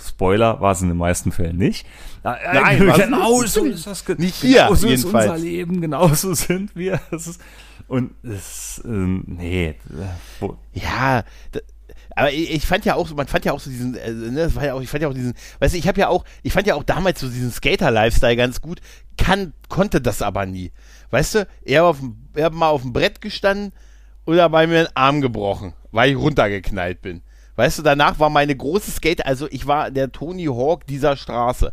Spoiler war es in den meisten Fällen nicht. Nein, Nein, genau so ist das. Nicht hier, genau so jedenfalls. ist unser Leben, genau so sind wir. Das ist, und es, ähm, nee, äh, wo, Ja, aber ich, ich fand ja auch man fand ja auch so diesen, äh, ne, ja auch, ich fand ja auch diesen, weißt du, ich habe ja auch, ich fand ja auch damals so diesen Skater-Lifestyle ganz gut, kann, konnte das aber nie. Weißt du, er auf er mal auf dem Brett gestanden oder bei mir einen Arm gebrochen, weil ich runtergeknallt bin. Weißt du, danach war meine große Skate, also ich war der Tony Hawk dieser Straße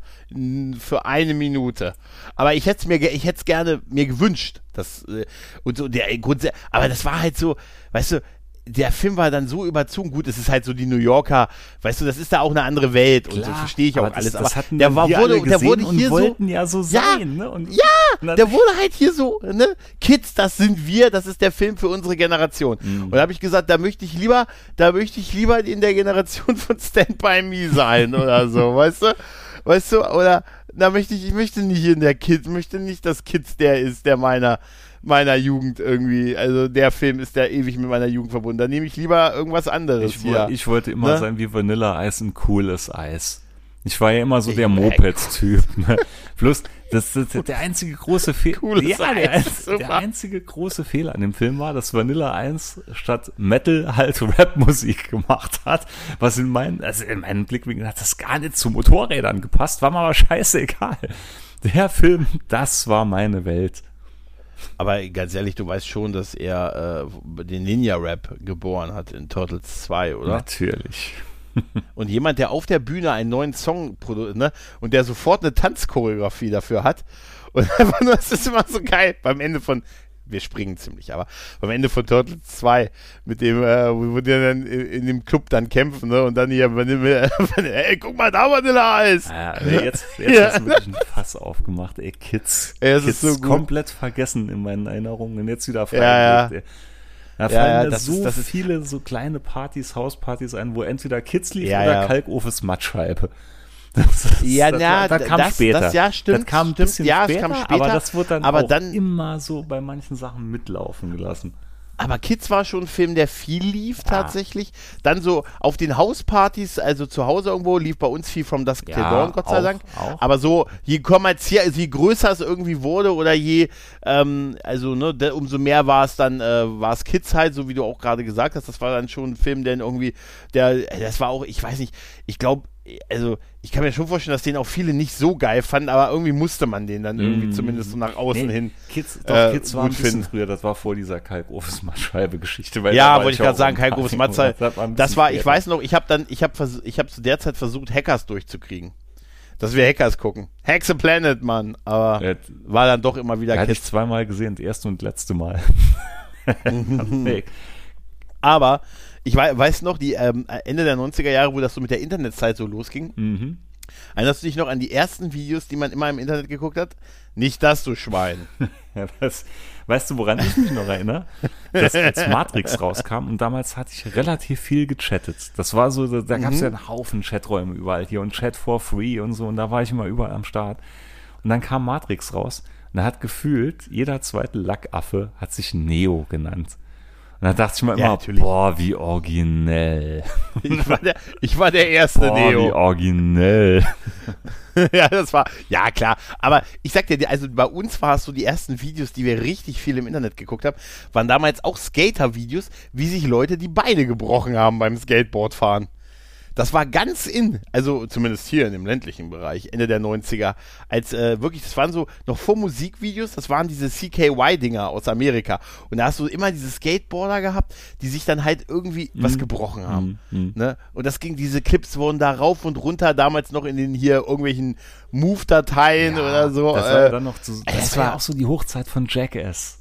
für eine Minute. Aber ich hätte mir, ich hätte gerne mir gewünscht, das äh, und so der Grund, aber das war halt so, weißt du, der Film war dann so überzogen. Gut, es ist halt so die New Yorker, weißt du, das ist da auch eine andere Welt und so Klar, verstehe ich auch aber das- alles. aber hatten der war, wir wurde, alle der wurde hier so, ja so Ja, sein, ne? Und, ja, der wurde halt hier so, ne? Kids, das sind wir, das ist der Film für unsere Generation. Mhm. Und da habe ich gesagt, da möchte ich lieber, da möchte ich lieber in der Generation von Stand By Me sein oder so, weißt du? Weißt du, oder da möchte ich, ich möchte nicht in der Kids, möchte nicht, dass Kids der ist, der meiner meiner Jugend irgendwie, also der Film ist der ewig mit meiner Jugend verbunden. Da nehme ich lieber irgendwas anderes ich, hier. ich wollte immer Ne? sein wie Vanilleeis, ein cooles Eis. Ich war ja immer so der Ja, Moped-Typ. Ne? Bloß, das, das, der einzige große Fehler. Ja, der, Eis, der einzige große Fehler an dem Film war, dass Vanilla 1 statt Metal halt Rap-Musik gemacht hat. Was in meinen, also in meinen Blickwinkeln hat das gar nicht zu Motorrädern gepasst, war mir aber scheißegal. Der Film, das war meine Welt. Aber ganz ehrlich, du weißt schon, dass er äh, den Ninja-Rap geboren hat in Turtles 2, oder? Natürlich. Und jemand, der auf der Bühne einen neuen Song produziert, ne, und der sofort eine Tanzchoreografie dafür hat. Und einfach nur, das ist immer so geil beim Ende von, wir springen ziemlich, aber beim Ende von Turtles 2, mit dem, äh, wo, die dann in, in dem Club dann kämpfen, ne, und dann hier, ey, guck mal, da Vanille Eis. Ja, nee, jetzt, jetzt Ja. hast du wirklich ein Fass aufgemacht, ey, Kids. Es Kids ist so komplett vergessen in meinen Erinnerungen und jetzt wieder frei. Ja, ja. Da Ja, fallen ja, mir das so ist- das viele so kleine Partys, Hauspartys ein, wo entweder Kids lief Ja, oder ja. Kalkofes Mattscheibe. Das Ja, das, na, war- das kam das- später. das- ja, stimmt, Das kam ein bisschen Ja, später, kam aber später, das wurde dann aber auch dann- immer so bei manchen Sachen mitlaufen gelassen. Aber Kids war schon ein Film, der viel lief tatsächlich. Dann so auf den Hauspartys, also zu Hause irgendwo, lief bei uns viel From Dusk Till Ja, Dawn, Gott sei auch, Dank. auch. Aber so, je kommerziell, also je größer es irgendwie wurde oder je, ähm, also ne, de, umso mehr war es dann, äh, war es Kids halt, so wie du auch gerade gesagt hast. Das war dann schon ein Film, der irgendwie, der, das war auch, ich weiß nicht, ich glaube, also ich kann mir schon vorstellen, dass den auch viele nicht so geil fanden, aber irgendwie musste man den dann irgendwie Mm. zumindest so nach außen Nee, hin. Kids, doch, äh, Kids war ein bisschen finden. früher, das war vor dieser Kalkofes Mattscheibe-Geschichte. weil da Ja, wollte ich gerade sagen, Matzeit. Das war, Das ich weiß noch, ich habe dann, ich habe ich habe zu der Zeit versucht, Hackers durchzukriegen. Dass wir Hackers gucken. The Planet, Mann. Aber Ja, war dann doch immer wieder hatte ich Kids. zweimal gesehen, das erste und letzte Mal. nee. Aber ich wei weiß noch, die ähm, Ende der 90er Jahre, wo das so mit der Internetzeit so losging. mhm. Erinnerst du dich noch an die ersten Videos, die man immer im Internet geguckt hat? Nicht das, du Schwein. ja, das, weißt du, woran ich mich noch erinnere? Dass als Matrix rauskam und damals hatte ich relativ viel gechattet. Das war so, da, da gab es ja einen Haufen Chaträume überall hier und Chat for free und so und da war ich immer überall am Start. Und dann kam Matrix raus und da hat gefühlt jeder zweite Lackaffe hat sich Neo genannt. Und da dachte ich mir Ja, immer, natürlich. boah, wie originell. Ich war der, ich war der erste Boah, wie Neo. originell. ja, das war, ja klar. Aber ich sag dir, also bei uns war es so, die ersten Videos, die wir richtig viel im Internet geguckt haben, waren damals auch Skater-Videos, wie sich Leute die Beine gebrochen haben beim Skateboardfahren. Das war ganz in, also zumindest hier in dem ländlichen Bereich, Ende der 90er, als äh, wirklich, das waren so noch vor Musikvideos, das waren diese CKY-Dinger aus Amerika. Und da hast du immer diese Skateboarder gehabt, die sich dann halt irgendwie was Mhm. gebrochen haben. Mhm. Ne? Und das ging, diese Clips wurden da rauf und runter, damals noch in den hier irgendwelchen Move-Dateien oder so. Das war ja äh, dann noch zu, das war ja auch so die Hochzeit von Jackass.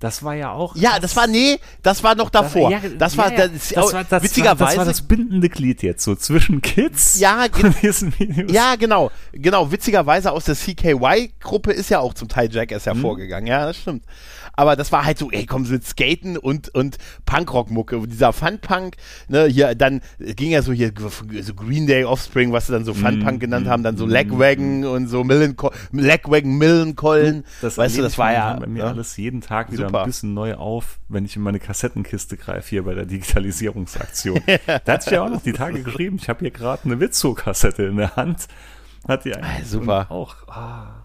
Das war ja auch. ja, das war, nee, das war noch davor. ja, das war, ja, das, das war, das witzigerweise. War, das war das bindende Glied jetzt so zwischen Kids Ja, und diesen Videos. Ja, genau. Genau, witzigerweise aus der CKY-Gruppe ist ja auch zum Teil Jackass hervorgegangen. Ja, das stimmt. Aber das war halt so, ey, komm, so mit Skaten und, und Punkrock-Mucke. Dieser Fun-Punk, ne, hier, dann ging ja so hier so Green Day Offspring, was sie dann so Mhm. Fun-Punk genannt haben, dann so Legwagon und so Millenco Legwagon Millencollen. weißt du, das war ja. bei mir ne? alles jeden Tag wieder Super. ein bisschen neu auf, wenn ich in meine Kassettenkiste greife hier bei der Digitalisierungsaktion. da hat sich ja auch noch die Tage geschrieben, ich habe hier gerade eine Witzo-Kassette in der Hand. Hat die eigentlich Ah, super. und auch ah,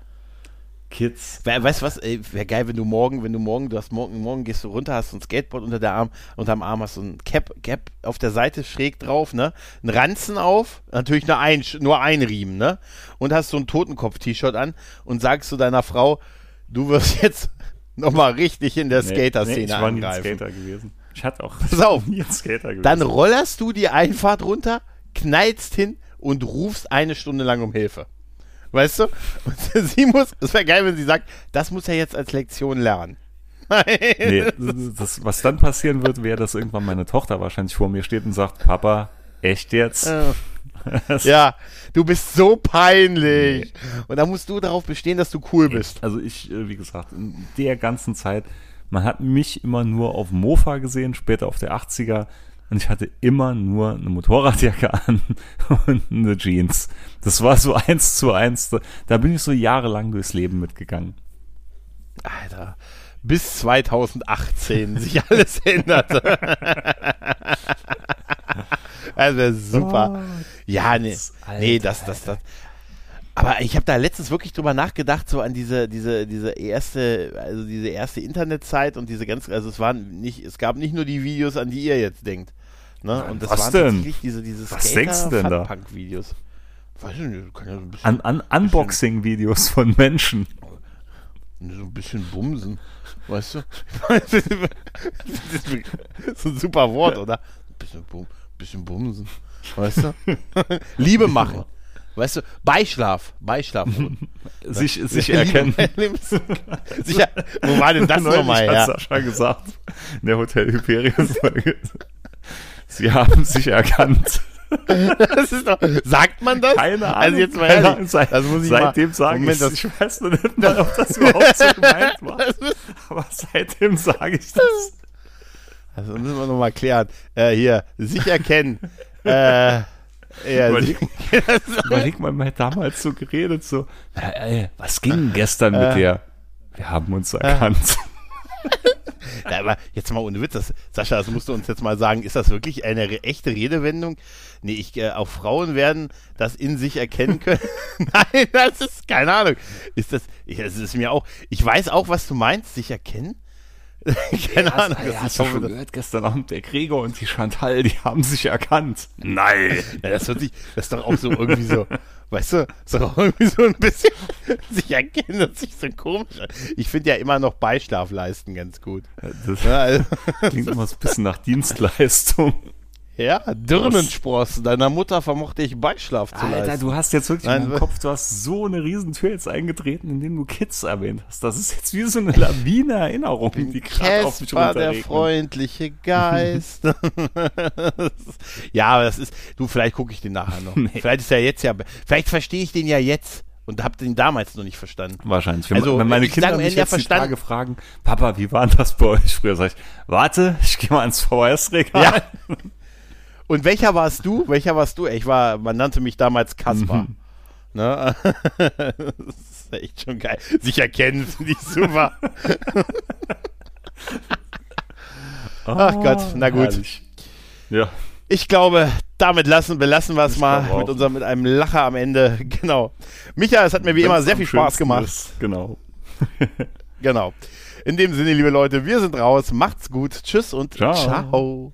Kids. We- Weißt du was, wäre geil, wenn du morgen, wenn du morgen, du hast morgen, morgen gehst du runter, hast so ein Skateboard unter der Arm, unterm Arm hast du ein Cap, Cap auf der Seite schräg drauf, ne? Ein Ranzen auf, natürlich nur ein, nur ein Riemen, ne? Und hast so ein Totenkopf-T-Shirt an und sagst zu deiner Frau, du wirst jetzt nochmal richtig in der Nee, Skater-Szene nee, ich war nie ein angreifen. Skater gewesen. Ich hatte auch Pass auf. nie ein Skater gewesen. Dann rollerst du die Einfahrt runter, knallst hin und rufst eine Stunde lang um Hilfe. Weißt du? Und sie muss, es wäre geil, wenn sie sagt, das muss er jetzt als Lektion lernen. Nee, das, was dann passieren wird, wäre, dass irgendwann meine Tochter wahrscheinlich vor mir steht und sagt, Papa, echt jetzt? Ja, du bist so peinlich. Und da musst du darauf bestehen, dass du cool bist. Also ich, äh, wie gesagt, in der ganzen Zeit, man hat mich immer nur auf Mofa gesehen, später auf der 80er und ich hatte immer nur eine Motorradjacke an und eine Jeans. Das war so eins zu eins. Da- bin ich so jahrelang durchs Leben mitgegangen. Alter, bis 2018 sich alles änderte. das wäre super. ja, nee, Alter, nee, das, das, das. Aber ich habe da letztens wirklich drüber nachgedacht, so an diese, diese, diese erste, also diese erste Internetzeit und diese ganz, also es waren nicht, es gab nicht nur die Videos, an die ihr jetzt denkt. Ne? Und das was waren denn? diese, diese Was denkst du denn da? Punk-Videos. Weiß ich nicht, kann ja so ein bisschen, An, an Unboxing-Videos von Menschen. so ein bisschen bumsen, weißt du? das ist ein super Wort, oder? Ein bisschen, bum, bisschen bumsen, weißt du? Liebe machen, weißt du? Beischlaf, Beischlaf. Sich, sich erkennen. Sicher, wo war denn das nochmal hat her? Sascha gesagt, in der Hotel Hyperion-Folge. Sie haben sich erkannt. Doch, sagt man das? Keine Ahnung. Also jetzt mal ehrlich, Ahnung. Seit, das muss ich seitem mal, sage Moment, ich das, Ich weiß noch nicht mal, ob das überhaupt so gemeint war. Aber seitdem sage ich das. das müssen wir nochmal klären. Äh, hier, sich erkennen. äh, ja, Überleg, überleg mal, man hat damals so geredet, so, "Ja, ey, was ging gestern mit Äh. dir? Wir haben uns erkannt. Ja, aber jetzt mal ohne Witz, das, Sascha, das musst du uns jetzt mal sagen, ist das wirklich eine re echte Redewendung? Nee, ich, äh, auch Frauen werden das in sich erkennen können. Nein, das ist, keine Ahnung. Ist das, ich, das ist mir auch, ich weiß auch, was du meinst, sich erkennen? keine Ahnung. Ja, hast du schon gehört, gestern Abend der Gregor und die Chantal, die haben sich erkannt. Nein. ja, das hört sich, das ist doch auch so irgendwie so, weißt du, auch irgendwie so ein bisschen sich erkennen, das sich so komisch. Ich finde ja immer noch Beischlaf leisten ganz gut. Das Ja, also, klingt immer so ein bisschen nach Dienstleistung. Ja Dirnensprossen, deiner Mutter vermochte ich Beischlaf zu Alter, leisten. du hast jetzt wirklich Nein, in meinem wa- Kopf, du hast so eine Riesentür jetzt eingetreten, indem du Kids erwähnt hast. Das ist jetzt wie so eine Lawine Erinnerung, die gerade auf mich Casper, der freundliche Geist. ja, aber das ist, du, vielleicht gucke ich den nachher noch. Nee. Vielleicht ist er jetzt ja, vielleicht verstehe ich den ja jetzt und habe den damals noch nicht verstanden. Wahrscheinlich. Wenn, Also, wenn meine Kinder sag, mich jetzt die Tage fragen, Papa, wie war das bei euch früher? Sag ich, warte, ich gehe mal ans VHS-Regal. Ja. Und welcher warst du? Welcher warst du? Ich war, man nannte mich damals Kaspar. Mhm. Ne? Das ist echt schon geil. Sich erkennen, finde ich super. Ach Gott, na gut. Oh, Herrlich. Ja, Ich glaube, damit lassen, belassen wir es mal mit unserem, mit einem Lacher am Ende. Genau. Micha, es hat mir wie immer sehr viel Spaß gemacht. Ist, genau. Genau. In dem Sinne, liebe Leute, wir sind raus. Macht's gut. Tschüss und Ciao. ciao.